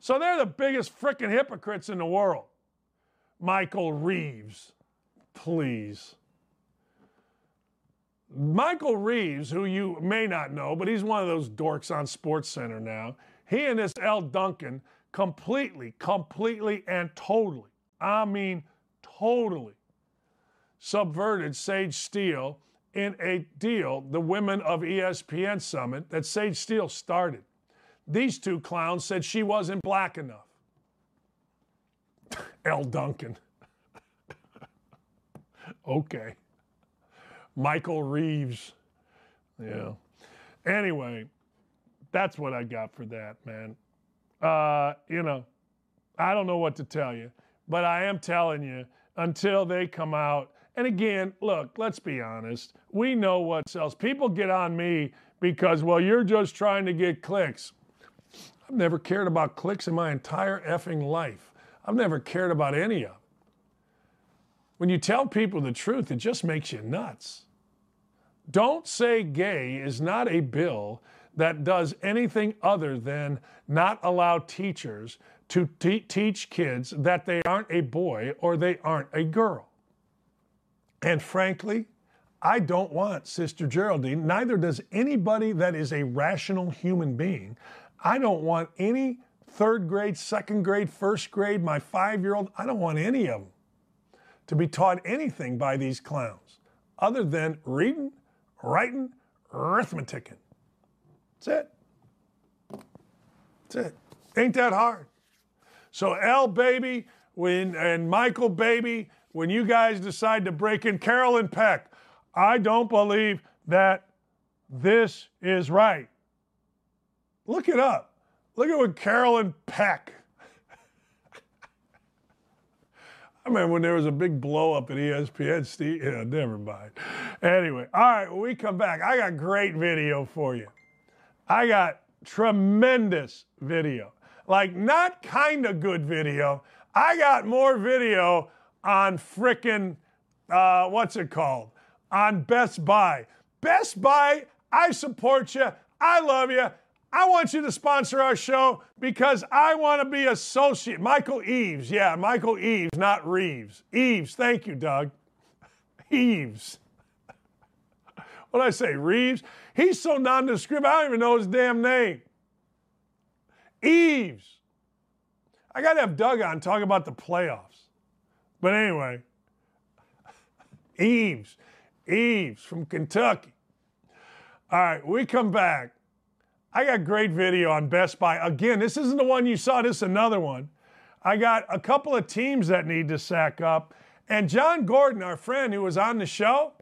A: So they're the biggest freaking hypocrites in the world. Michael Reeves, please. Michael Reeves, who you may not know, but he's one of those dorks on Sports Center now. He and this Elle Duncan completely, completely, and totally, I mean, totally subverted Sage Steele in a deal, the Women of ESPN Summit, that Sage Steele started. These two clowns said she wasn't black enough. Elle Duncan. okay. Michael Reeves. Yeah. Anyway, that's what I got for that, man. Uh, you know, I don't know what to tell you, but I am telling you until they come out. And again, look, let's be honest. We know what sells. People get on me because, well, you're just trying to get clicks. I've never cared about clicks in my entire effing life. I've never cared about any of. When you tell people the truth, it just makes you nuts. Don't Say Gay is not a bill that does anything other than not allow teachers to te- teach kids that they aren't a boy or they aren't a girl. And frankly, I don't want Sister Geraldine, neither does anybody that is a rational human being. I don't want any third grade, second grade, first grade, my five year old, I don't want any of them to be taught anything by these clowns other than reading, writing, arithmeticing. That's it. That's it. Ain't that hard. So Elle baby, when and Michael baby, when you guys decide to break in Carolyn Peck, I don't believe that this is right. Look it up. Look at what Carolyn Peck. I remember when there was a big blow up at ESPN. Steve, yeah, never mind. Anyway, all right, when we come back, I got great video for you. I got tremendous video. Like, not kind of good video. I got more video on frickin', uh, what's it called? On Best Buy. Best Buy, I support you. I love you. I want you to sponsor our show because I want to be associate. Michael Eaves. Yeah, Michael Eaves, not Reeves. Eaves. Thank you, Doug. Eaves. What did I say? Reeves? He's so nondescript, I don't even know his damn name. Eaves. I got to have Doug on talk about the playoffs. But anyway, Eaves. Eaves from Kentucky. All right, we come back. I got great video on Best Buy. Again, this isn't the one you saw, this is another one. I got a couple of teams that need to sack up. And John Gordon, our friend who was on the show,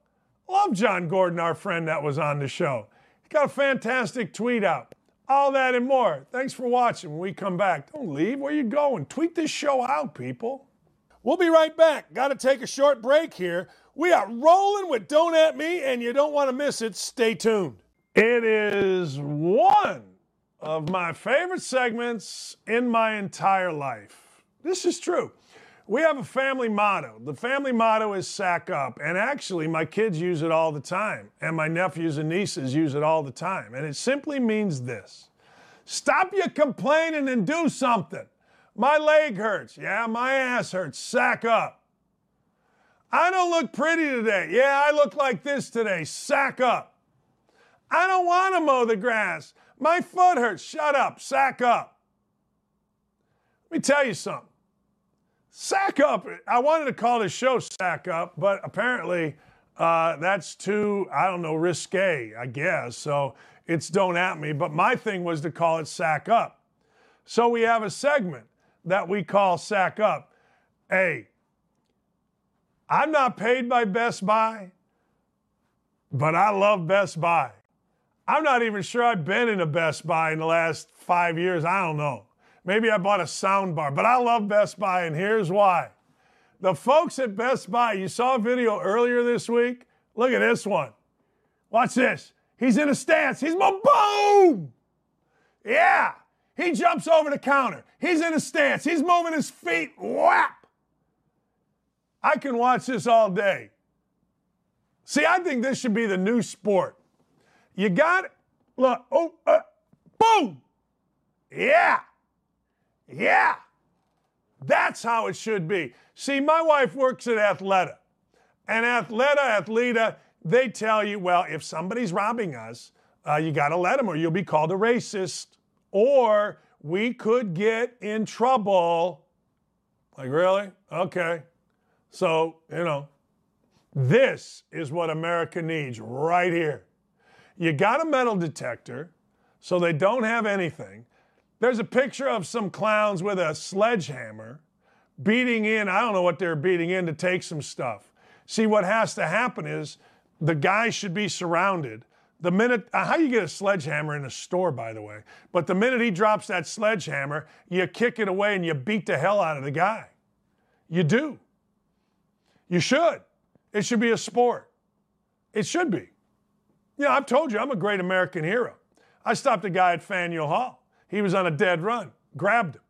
A: Love John Gordon, our friend that was on the show. He got a fantastic tweet out. All that and more. Thanks for watching. When we come back, don't leave. Where you going? Tweet this show out, people. We'll be right back. Got to take a short break here. We are rolling with Don't At Me, and you don't want to miss it. Stay tuned. It is one of my favorite segments in my entire life. This is true. We have a family motto. The family motto is sack up. And actually, my kids use it all the time. And my nephews and nieces use it all the time. And it simply means this stop your complaining and do something. My leg hurts. Yeah, my ass hurts. Sack up. I don't look pretty today. Yeah, I look like this today. Sack up. I don't want to mow the grass. My foot hurts. Shut up. Sack up. Let me tell you something. Sack up. I wanted to call this show Sack Up, but apparently uh, that's too, I don't know, risque, I guess. So it's don't at me. But my thing was to call it Sack Up. So we have a segment that we call Sack Up. Hey, I'm not paid by Best Buy, but I love Best Buy. I'm not even sure I've been in a Best Buy in the last five years. I don't know. Maybe I bought a sound bar, but I love Best Buy, and here's why. The folks at Best Buy, you saw a video earlier this week. Look at this one. Watch this. He's in a stance. He's boom. Yeah. He jumps over the counter. He's in a stance. He's moving his feet. Whap. I can watch this all day. See, I think this should be the new sport. You got it. Look. Oh, uh, boom. Yeah. Yeah. That's how it should be. See, my wife works at Athleta. And Athleta, Athleta, they tell you, well, if somebody's robbing us, uh, you got to let them or you'll be called a racist. Or we could get in trouble. Like, really? Okay. So, you know, this is what America needs right here. You got a metal detector, so they don't have anything. There's a picture of some clowns with a sledgehammer beating in, I don't know what they're beating in to take some stuff. See, what has to happen is the guy should be surrounded. The minute, uh, how you get a sledgehammer in a store, by the way, but the minute he drops that sledgehammer, you kick it away and you beat the hell out of the guy. You do. You should. It should be a sport. It should be. You know, I've told you I'm a great American hero. I stopped a guy at Faneuil Hall. He was on a dead run, grabbed him.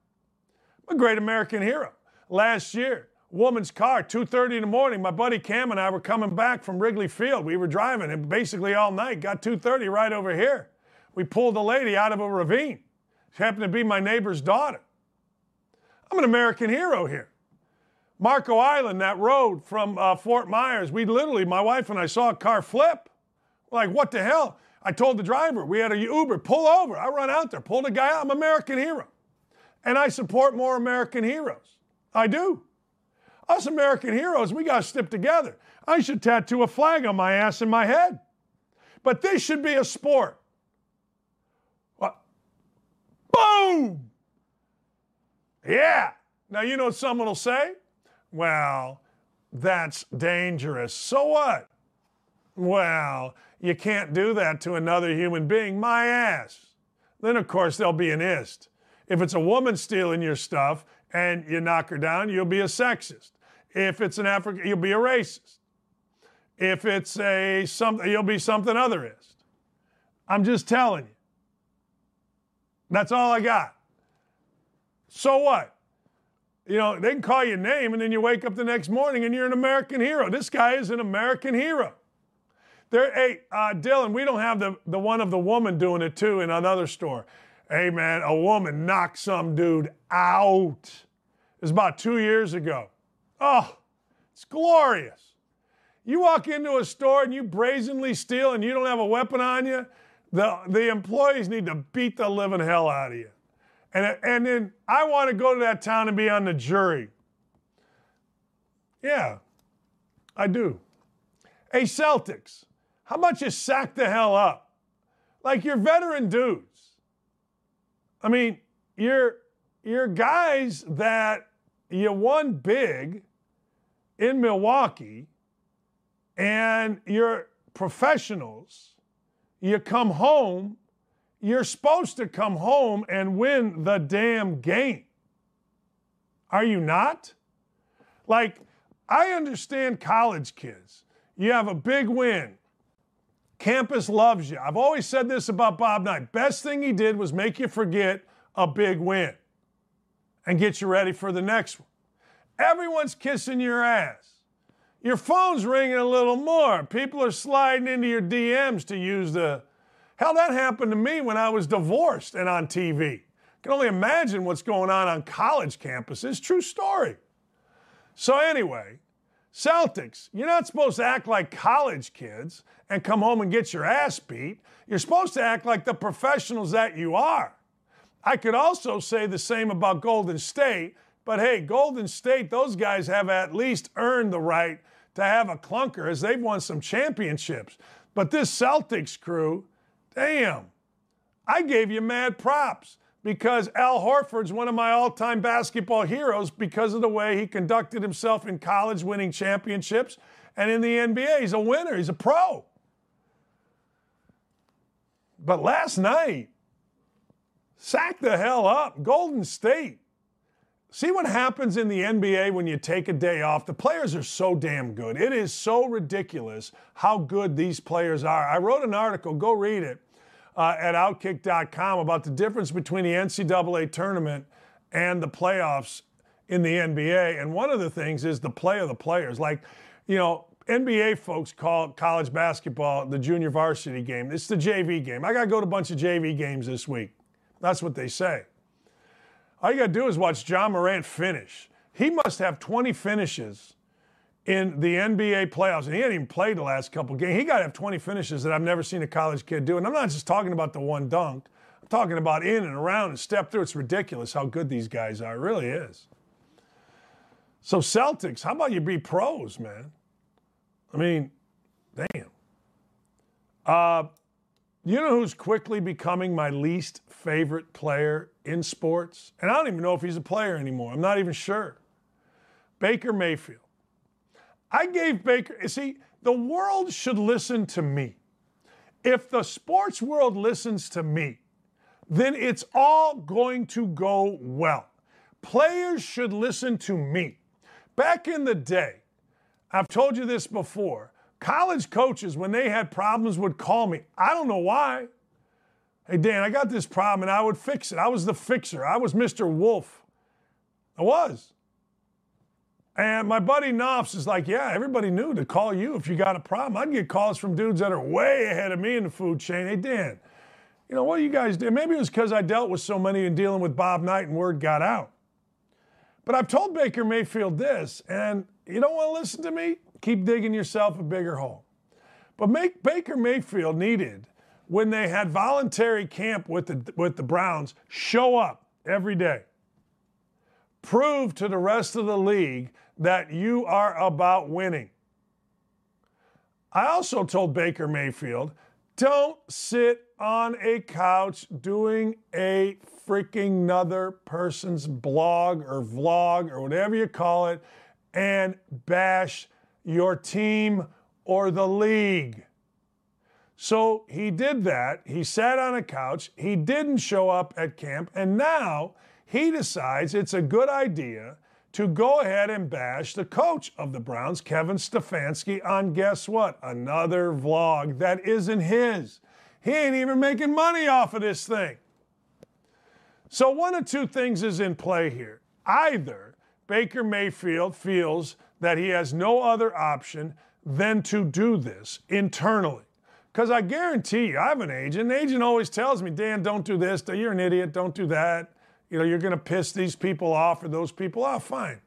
A: I'm a great American hero. Last year, woman's car, 2.30 in the morning, my buddy Cam and I were coming back from Wrigley Field. We were driving and basically all night, got 2.30 right over here. We pulled a lady out of a ravine. She happened to be my neighbor's daughter. I'm an American hero here. Marco Island, that road from uh, Fort Myers, we literally, my wife and I saw a car flip. Like, what the hell? I told the driver, we had a Uber, pull over. I run out there, pull the guy out. I'm American hero. And I support more American heroes. I do. Us American heroes, we got to stick together. I should tattoo a flag on my ass and my head. But this should be a sport. What? Boom! Yeah. Now, you know what someone will say? Well, that's dangerous. So what? Well, you can't do that to another human being. My ass. Then, of course, there'll be an ist. If it's a woman stealing your stuff and you knock her down, you'll be a sexist. If it's an African, you'll be a racist. If it's a something, you'll be something otherist. I'm just telling you. That's all I got. So what? You know, they can call you a name and then you wake up the next morning and you're an American hero. This guy is an American hero. There, hey, uh, Dylan, we don't have the, the one of the woman doing it too in another store. Hey, man, a woman knocked some dude out. It was about two years ago. Oh, it's glorious. You walk into a store and you brazenly steal and you don't have a weapon on you, the, the employees need to beat the living hell out of you. And, and then I want to go to that town and be on the jury. Yeah, I do. Hey, Celtics, how about you sack the hell up? Like you're veteran dudes. I mean, you're you're guys that you won big in Milwaukee and you're professionals. You come home, you're supposed to come home and win the damn game. Are you not? Like, I understand college kids. You have a big win. Campus loves you. I've always said this about Bob Knight. Best thing he did was make you forget a big win and get you ready for the next one. Everyone's kissing your ass. Your phone's ringing a little more. People are sliding into your DMs to use the. Hell, that happened to me when I was divorced and on TV. I can only imagine what's going on on college campuses. True story. So, anyway, Celtics, you're not supposed to act like college kids and come home and get your ass beat. You're supposed to act like the professionals that you are. I could also say the same about Golden State, But hey, Golden State, those guys have at least earned the right to have a clunker as they've won some championships. But this Celtics crew, damn, I gave you mad props because Al Horford's one of my all time basketball heroes because of the way he conducted himself in college, winning championships, and in the NBA. He's a winner, he's a pro. But last night, sack the hell up. Golden State. See what happens in the NBA when you take a day off? The players are so damn good. It is so ridiculous how good these players are. I wrote an article, go read it, uh, at Outkick.com about the difference between the NCAA tournament and the playoffs in the NBA. And one of the things is the play of the players. Like, you know, NBA folks call college basketball the junior varsity game. It's the JV game. I got to go to a bunch of JV games this week. That's what they say. All you got to do is watch Ja Morant finish. He must have 20 finishes in the NBA playoffs, and he hadn't even played the last couple games. He got to have 20 finishes that I've never seen a college kid do. And I'm not just talking about the one dunk. I'm talking about in and around and step through. It's ridiculous how good these guys are. It really is. So Celtics, how about you be pros, man? I mean, damn. Uh, you know who's quickly becoming my least favorite player in sports? And I don't even know if he's a player anymore. I'm not even sure. Baker Mayfield. I gave Baker, see, the world should listen to me. If the sports world listens to me, then it's all going to go well. Players should listen to me. Back in the day, I've told you this before, college coaches, when they had problems, would call me. I don't know why. Hey, Dan, I got this problem and I would fix it. I was the fixer, I was Mr. Wolf. I was. And my buddy Knopfs is like, yeah, everybody knew to call you if you got a problem. I'd get calls from dudes that are way ahead of me in the food chain. Hey, Dan, you know, what do you guys do? Maybe it was because I dealt with so many and dealing with Bob Knight and word got out. But I've told Baker Mayfield this, and you don't want to listen to me? Keep digging yourself a bigger hole. But make, Baker Mayfield needed, when they had voluntary camp with the, with the Browns, show up every day prove to the rest of the league that you are about winning. I also told Baker Mayfield, don't sit on a couch doing a freaking another person's blog or vlog or whatever you call it and bash your team or the league. So he did that. He sat on a couch. He didn't show up at camp. And now he decides it's a good idea to go ahead and bash the coach of the Browns, Kevin Stefanski, on guess what? Another vlog that isn't his. He ain't even making money off of this thing. So, one of two things is in play here. Either Baker Mayfield feels that he has no other option than to do this internally. Because I guarantee you, I have an agent. An agent always tells me, Dan, don't do this. You're an idiot. Don't do that you know, you're going to piss these people off or those people off, fine.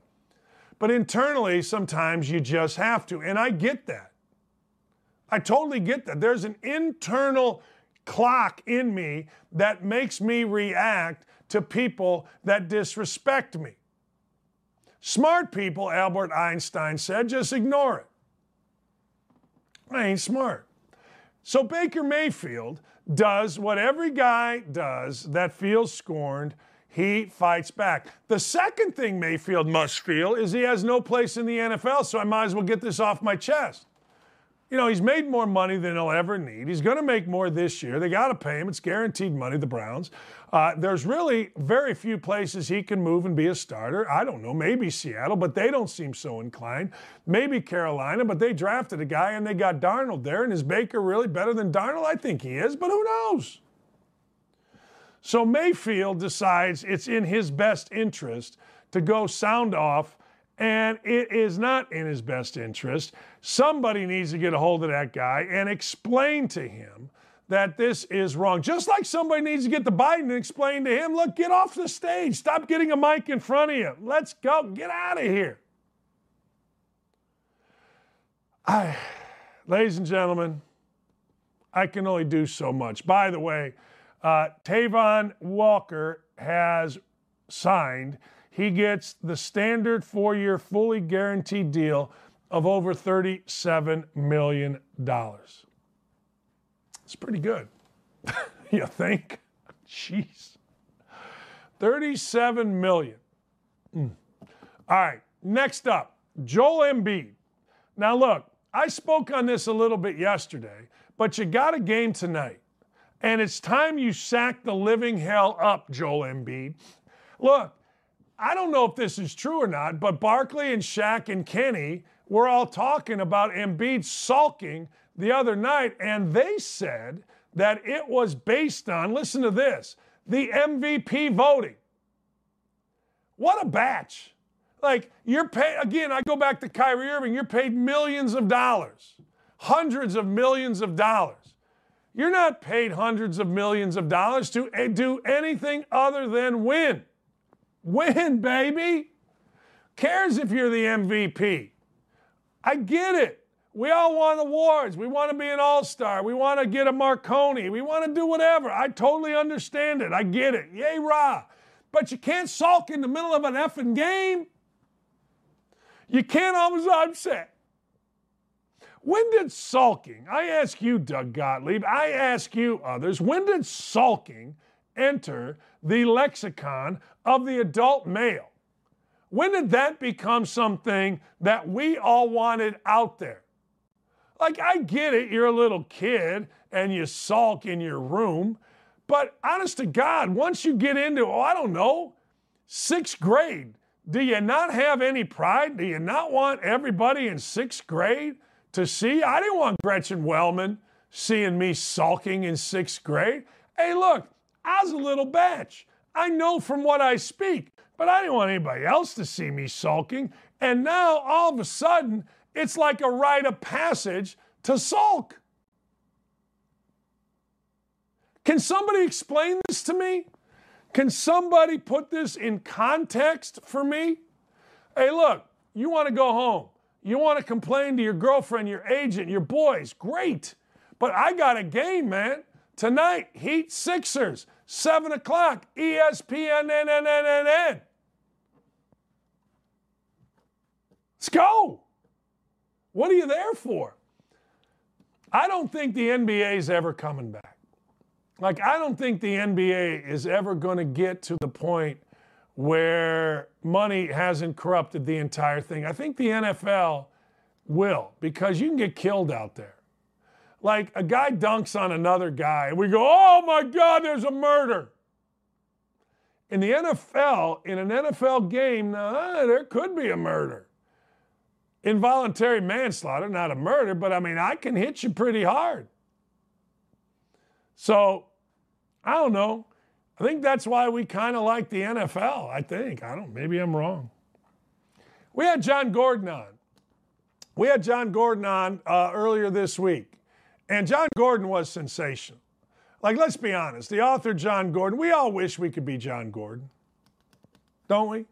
A: But internally, sometimes you just have to. And I get that. I totally get that. There's an internal clock in me that makes me react to people that disrespect me. Smart people, Albert Einstein said, just ignore it. I ain't smart. So Baker Mayfield does what every guy does that feels scorned he fights back. The second thing Mayfield must feel is he has no place in the NFL, so I might as well get this off my chest. You know, he's made more money than he'll ever need. He's going to make more this year. They got to pay him. It's guaranteed money, the Browns. Uh, there's really very few places he can move and be a starter. I don't know, maybe Seattle, but they don't seem so inclined. Maybe Carolina, but they drafted a guy and they got Darnold there. And is Baker really better than Darnold? I think he is, but who knows? So Mayfield decides it's in his best interest to go sound off, and it is not in his best interest. Somebody needs to get a hold of that guy and explain to him that this is wrong. Just like somebody needs to get to Biden and explain to him, look, get off the stage. Stop getting a mic in front of you. Let's go. Get out of here. I, ladies and gentlemen, I can only do so much. By the way, uh, Travon Walker has signed he gets the standard four year, fully guaranteed deal of over $37 million. It's pretty good. you think? Jeez. 37 million. Mm. All right, next up, Joel Embiid. Now look, I spoke on this a little bit yesterday, but you got a game tonight. And it's time you sack the living hell up, Joel Embiid. Look, I don't know if this is true or not, but Barkley and Shaq and Kenny were all talking about Embiid sulking the other night, and they said that it was based on, listen to this, the MVP voting. What a batch. Like, you're paid, again, I go back to Kyrie Irving, you're paid millions of dollars, hundreds of millions of dollars. You're not paid hundreds of millions of dollars to eh, do anything other than win. Win, baby. Cares if you're the MVP. I get it. We all want awards. We want to be an all star. We want to get a Marconi. We want to do whatever. I totally understand it. I get it. Yay, rah. But you can't sulk in the middle of an effing game. You can't always upset. When did sulking, I ask you, Doug Gottlieb, I ask you others, when did sulking enter the lexicon of the adult male? When did that become something that we all wanted out there? Like, I get it, you're a little kid and you sulk in your room, but honest to God, once you get into, oh, I don't know, sixth grade, do you not have any pride? Do you not want everybody in sixth grade to see? I didn't want Gretchen Wellman seeing me sulking in sixth grade. Hey, look, I was a little batch. I know from what I speak, but I didn't want anybody else to see me sulking. And now all of a sudden, it's like a rite of passage to sulk. Can somebody explain this to me? Can somebody put this in context for me? Hey, look, you want to go home. You want to complain to your girlfriend, your agent, your boys. Great. But I got a game, man. Tonight, Heat Sixers, 7 o'clock, ESPN. Let's go. What are you there for? I don't think the NBA is ever coming back. Like, I don't think the NBA is ever going to get to the point where money hasn't corrupted the entire thing. I think the NFL will because you can get killed out there. Like, a guy dunks on another guy, and we go, oh my God, there's a murder. In the NFL, in an NFL game, nah, there could be a murder involuntary manslaughter, not a murder, but I mean, I can hit you pretty hard. So, I don't know. I think that's why we kind of like the NFL. I think. I don't, maybe I'm wrong. We had Jon Gordon on. We had Jon Gordon on uh, earlier this week, and Jon Gordon was sensational. Like, let's be honest, the author, Jon Gordon, we all wish we could be Jon Gordon, don't we?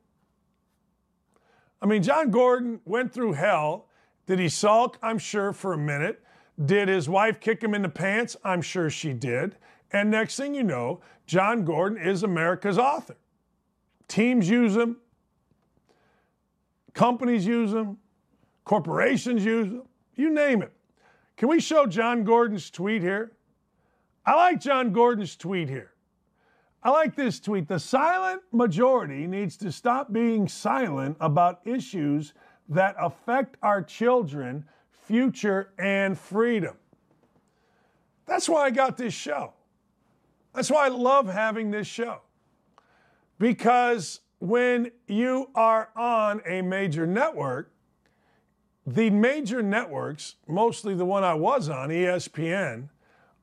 A: I mean, Jon Gordon went through hell. Did he sulk? I'm sure for a minute. Did his wife kick him in the pants? I'm sure she did. And next thing you know, Jon Gordon is America's author. Teams use him, companies use him, corporations use him, you name it. Can we show Jon Gordon's tweet here? I like Jon Gordon's tweet here. I like this tweet. The silent majority needs to stop being silent about issues that affect our children, future, and freedom. That's why I got this show. That's why I love having this show. Because when you are on a major network, the major networks, mostly the one I was on, ESPN,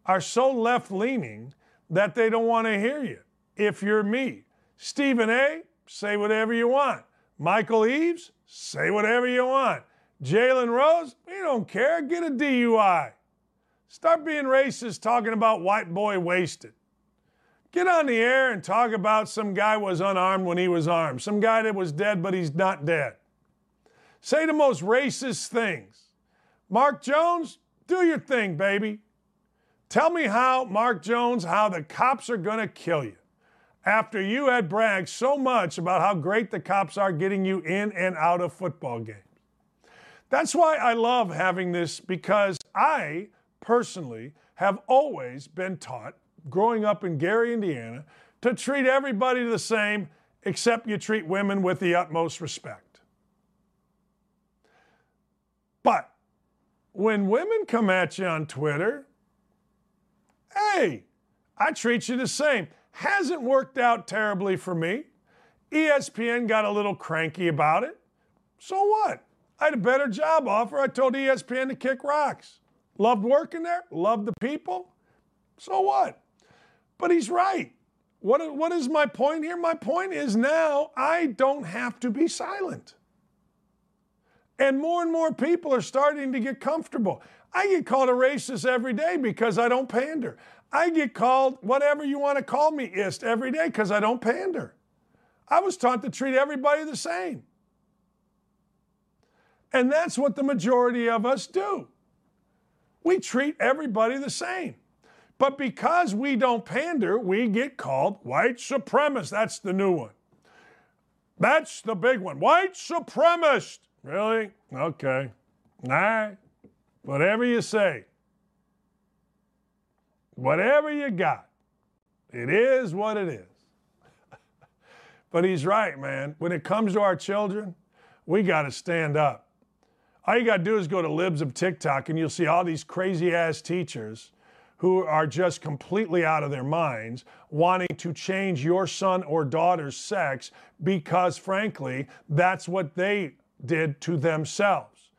A: are so left leaning that they don't want to hear you if you're me. Stephen A., say whatever you want. Michael Eaves, say whatever you want. Jalen Rose, we don't care. Get a DUI. Start being racist talking about white boy wasted. Get on the air and talk about some guy was unarmed when he was armed, some guy that was dead but he's not dead. Say the most racist things. Mark Jones, do your thing, baby. Tell me how, Mark Jones, how the cops are going to kill you. after you had bragged so much about how great the cops are getting you in and out of football games. That's why I love having this because I personally have always been taught, growing up in Gary, Indiana, to treat everybody the same except you treat women with the utmost respect. But when women come at you on Twitter, hey, I treat you the same. Hasn't worked out terribly for me. ESPN got a little cranky about it. So what? I had a better job offer. I told ESPN to kick rocks. Loved working there, loved the people. So what? But he's right. What, what is my point here? My point is now I don't have to be silent. And more and more people are starting to get comfortable. I get called a racist every day because I don't pander. I get called whatever you want to call me ist every day because I don't pander. I was taught to treat everybody the same. And that's what the majority of us do. We treat everybody the same. But because we don't pander, we get called white supremacist. That's the new one. That's the big one. White supremacist. Really? Okay. Right. Whatever you say. Whatever you got. It is what it is. but he's right, man. When it comes to our children, we got to stand up. All you got to do is go to Libs of TikTok and you'll see all these crazy ass teachers who are just completely out of their minds wanting to change your son or daughter's sex because, frankly, that's what they did to themselves.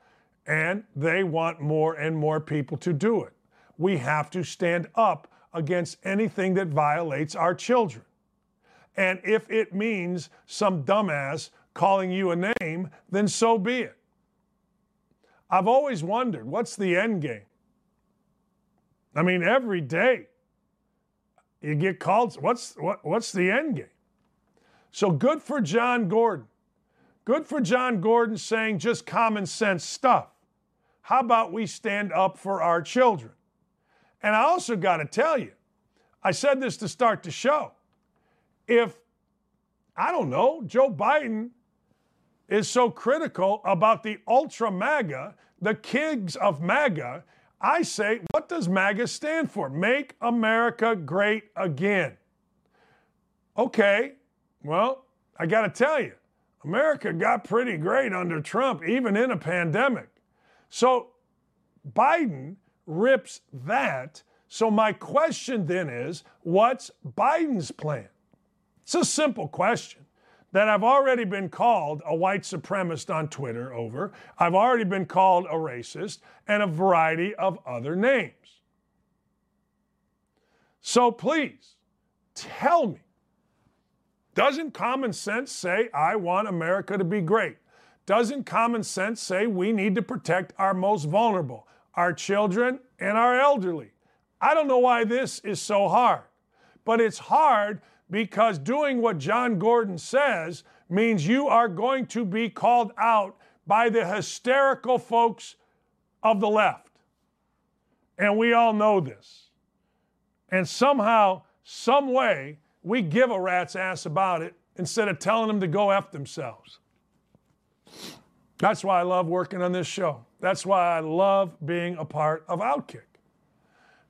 A: And they want more and more people to do it. We have to stand up against anything that violates our children. And if it means some dumbass calling you a name, then so be it. I've always wondered what's the end game? I mean, every day you get called. What's, what, what's the end game? So good for Jon Gordon. Good for Jon Gordon saying just common sense stuff. How about we stand up for our children? And I also got to tell you, I said this to start the show. If, I don't know, Joe Biden is so critical about the ultra MAGA, the kids of MAGA, I say, what does MAGA stand for? Make America Great Again. Okay, well, I got to tell you, America got pretty great under Trump, even in a pandemic. So Biden rips that. So my question then is what's Biden's plan? It's a simple question that I've already been called a white supremacist on Twitter over. I've already been called a racist and a variety of other names. So please tell me doesn't common sense say I want America to be great? Doesn't common sense say we need to protect our most vulnerable, our children and our elderly? I don't know why this is so hard, but it's hard because doing what Jon Gordon says means you are going to be called out by the hysterical folks of the left. And we all know this. And somehow, some way, we give a rat's ass about it instead of telling them to go F themselves. That's why I love working on this show. That's why I love being a part of Outkick.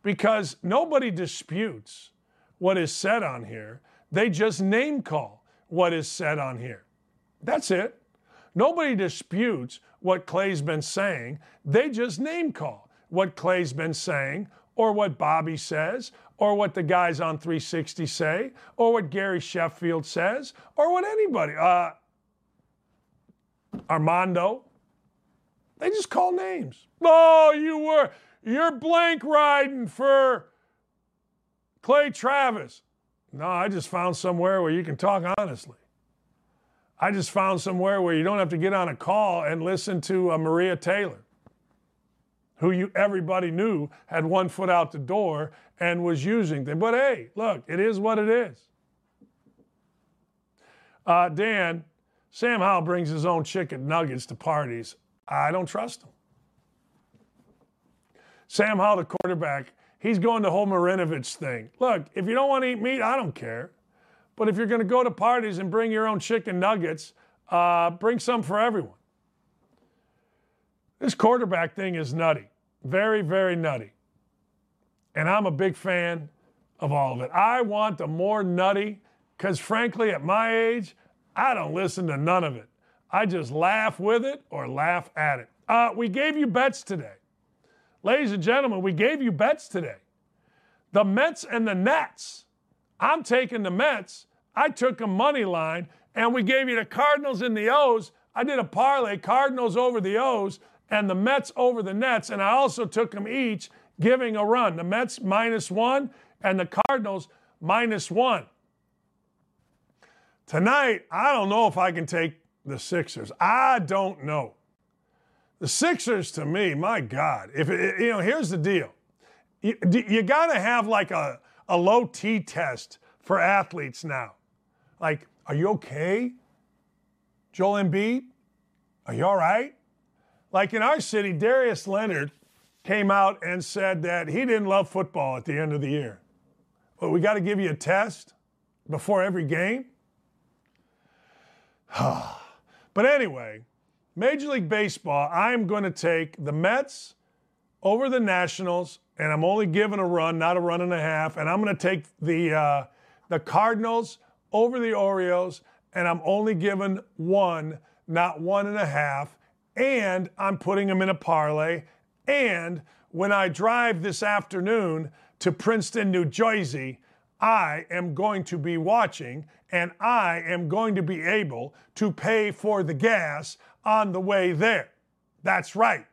A: Because nobody disputes what is said on here. They just name call what is said on here. That's it. Nobody disputes what Clay's been saying. They just name call what Clay's been saying, or what Bobby says, or what the guys on 360 say, or what Gary Sheffield says, or what anybody, uh, Armando. They just call names. Oh, you were, you're blank riding for Clay Travis. No, I just found somewhere where you can talk honestly. I just found somewhere where you don't have to get on a call and listen to Maria Taylor, who you everybody knew had one foot out the door and was using them. But hey, look, it is what it is. Uh, Dan, Sam Howell brings his own chicken nuggets to parties. I don't trust him. Sam Howell, the quarterback, He's going the whole Marinovich thing. Look, if you don't want to eat meat, I don't care. But if you're going to go to parties and bring your own chicken nuggets, uh, bring some for everyone. This quarterback thing is nutty. Very, very nutty. And I'm a big fan of all of it. I want the more nutty, because frankly, at my age, I don't listen to none of it. I just laugh with it or laugh at it. Uh, we gave you bets today. Ladies and gentlemen, we gave you bets today. The Mets and the Nets. I'm taking the Mets. I took a money line, and we gave you the Cardinals and the O's. I did a parlay, Cardinals over the O's and the Mets over the Nets, and I also took them each giving a run. The Mets minus one and the Cardinals minus one. Tonight, I don't know if I can take the Sixers. I don't know. The Sixers, to me, my God, if it, you know, here's the deal. You, you got to have like a, a low T test for athletes now. Like, are you okay? Joel Embiid? Are you all right? Like in our city, Darius Leonard came out and said that he didn't love football at the end of the year. But we got to give you a test before every game. but anyway, Major League Baseball, I am going to take the Mets over the Nationals, and I'm only giving a run, not a run and a half. And I'm going to take the uh, the Cardinals over the Orioles, and I'm only giving one, not one and a half and I'm putting them in a parlay. And when I drive this afternoon to Princeton, New Jersey, I am going to be watching and I am going to be able to pay for the gas on the way there. That's right.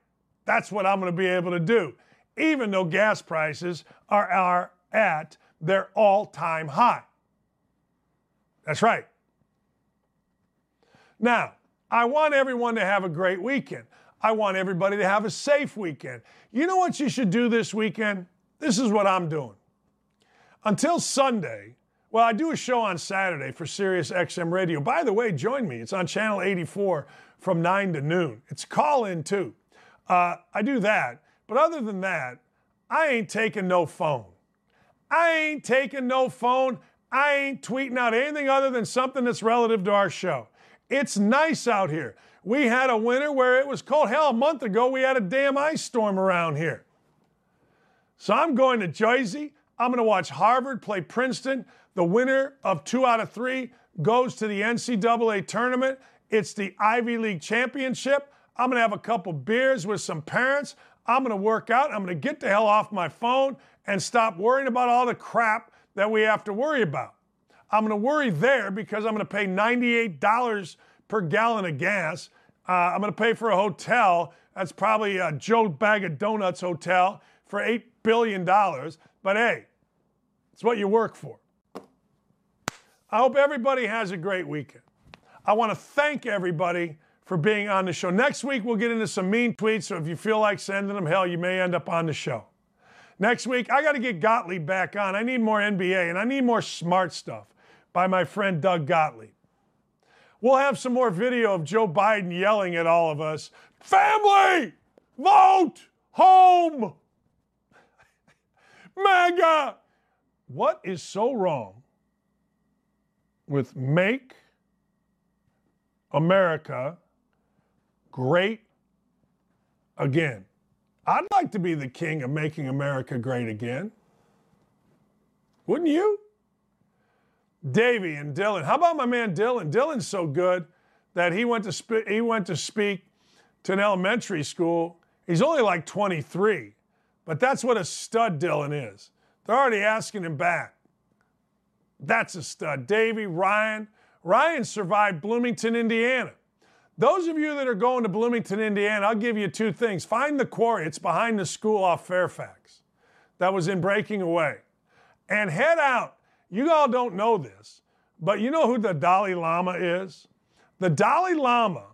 A: That's what I'm going to be able to do, even though gas prices are, are at their all time high. That's right. Now, I want everyone to have a great weekend. I want everybody to have a safe weekend. You know what you should do this weekend? This is what I'm doing. Until Sunday, well, I do a show on Saturday for Sirius XM Radio. By the way, join me. It's on channel 84 from 9 to noon. It's call in too. Uh, I do that. But other than that, I ain't taking no phone. I ain't taking no phone. I ain't tweeting out anything other than something that's relative to our show. It's nice out here. We had a winter where it was cold. Hell, a month ago, we had a damn ice storm around here. So I'm going to Jersey. I'm going to watch Harvard play Princeton. The winner of two out of three goes to the NCAA tournament. It's the Ivy League Championship. I'm going to have a couple beers with some parents. I'm going to work out. I'm going to get the hell off my phone and stop worrying about all the crap that we have to worry about. I'm going to worry there because I'm going to pay $98 per gallon of gas. Uh, I'm going to pay for a hotel. That's probably a Joe Bag of Donuts hotel for $8 billion. But hey, it's what you work for. I hope everybody has a great weekend. I want to thank everybody for being on the show. Next week, we'll get into some mean tweets, so if you feel like sending them, hell, you may end up on the show. Next week, I got to get Gottlieb back on. I need more NBA and I need more smart stuff by my friend Doug Gottlieb. We'll have some more video of Joe Biden yelling at all of us Family! Vote! Home! MAGA! What is so wrong with Make America Great Again? I'd like to be the king of making America great again. Wouldn't you? Davey and Dylan. How about my man Dylan? Dylan's so good that he went to he went to speak to an elementary school. He's only like 23, but that's what a stud Dylan is. They're already asking him back. That's a stud. Davey, Ryan. Ryan survived Bloomington, Indiana. Those of you that are going to Bloomington, Indiana, I'll give you two things. Find the quarry, it's behind the school off Fairfax that was in Breaking Away. And head out you all don't know this, but you know who the Dalai Lama is? The Dalai Lama,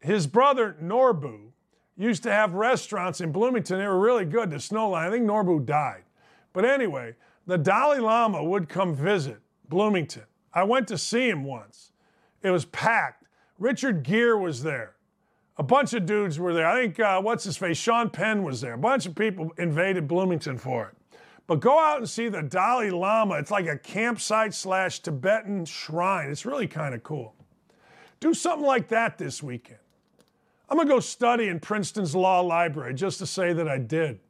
A: his brother Norbu, used to have restaurants in Bloomington. They were really good. The Snow Lion. I think Norbu died. But anyway, the Dalai Lama would come visit Bloomington. I went to see him once. It was packed. Richard Gere was there. A bunch of dudes were there. I think, uh, what's his face? Sean Penn was there. A bunch of people invaded Bloomington for it. But go out and see the Dalai Lama. It's like a campsite slash Tibetan shrine. It's really kind of cool. Do something like that this weekend. I'm going to go study in Princeton's Law Library just to say that I did.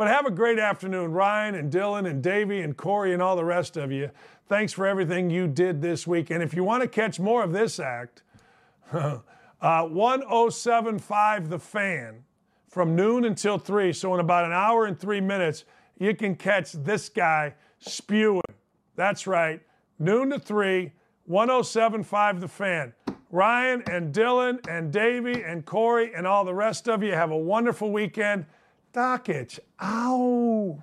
A: But have a great afternoon, Ryan and Dylan and Davey and Corey and all the rest of you. Thanks for everything you did this week. And if you want to catch more of this act, uh, 1075 The Fan from noon until 3. So, in about an hour and three minutes, you can catch this guy spewing. That's right, noon to 3, 1075 The Fan. Ryan and Dylan and Davey and Corey and all the rest of you have a wonderful weekend. Dakich, ow.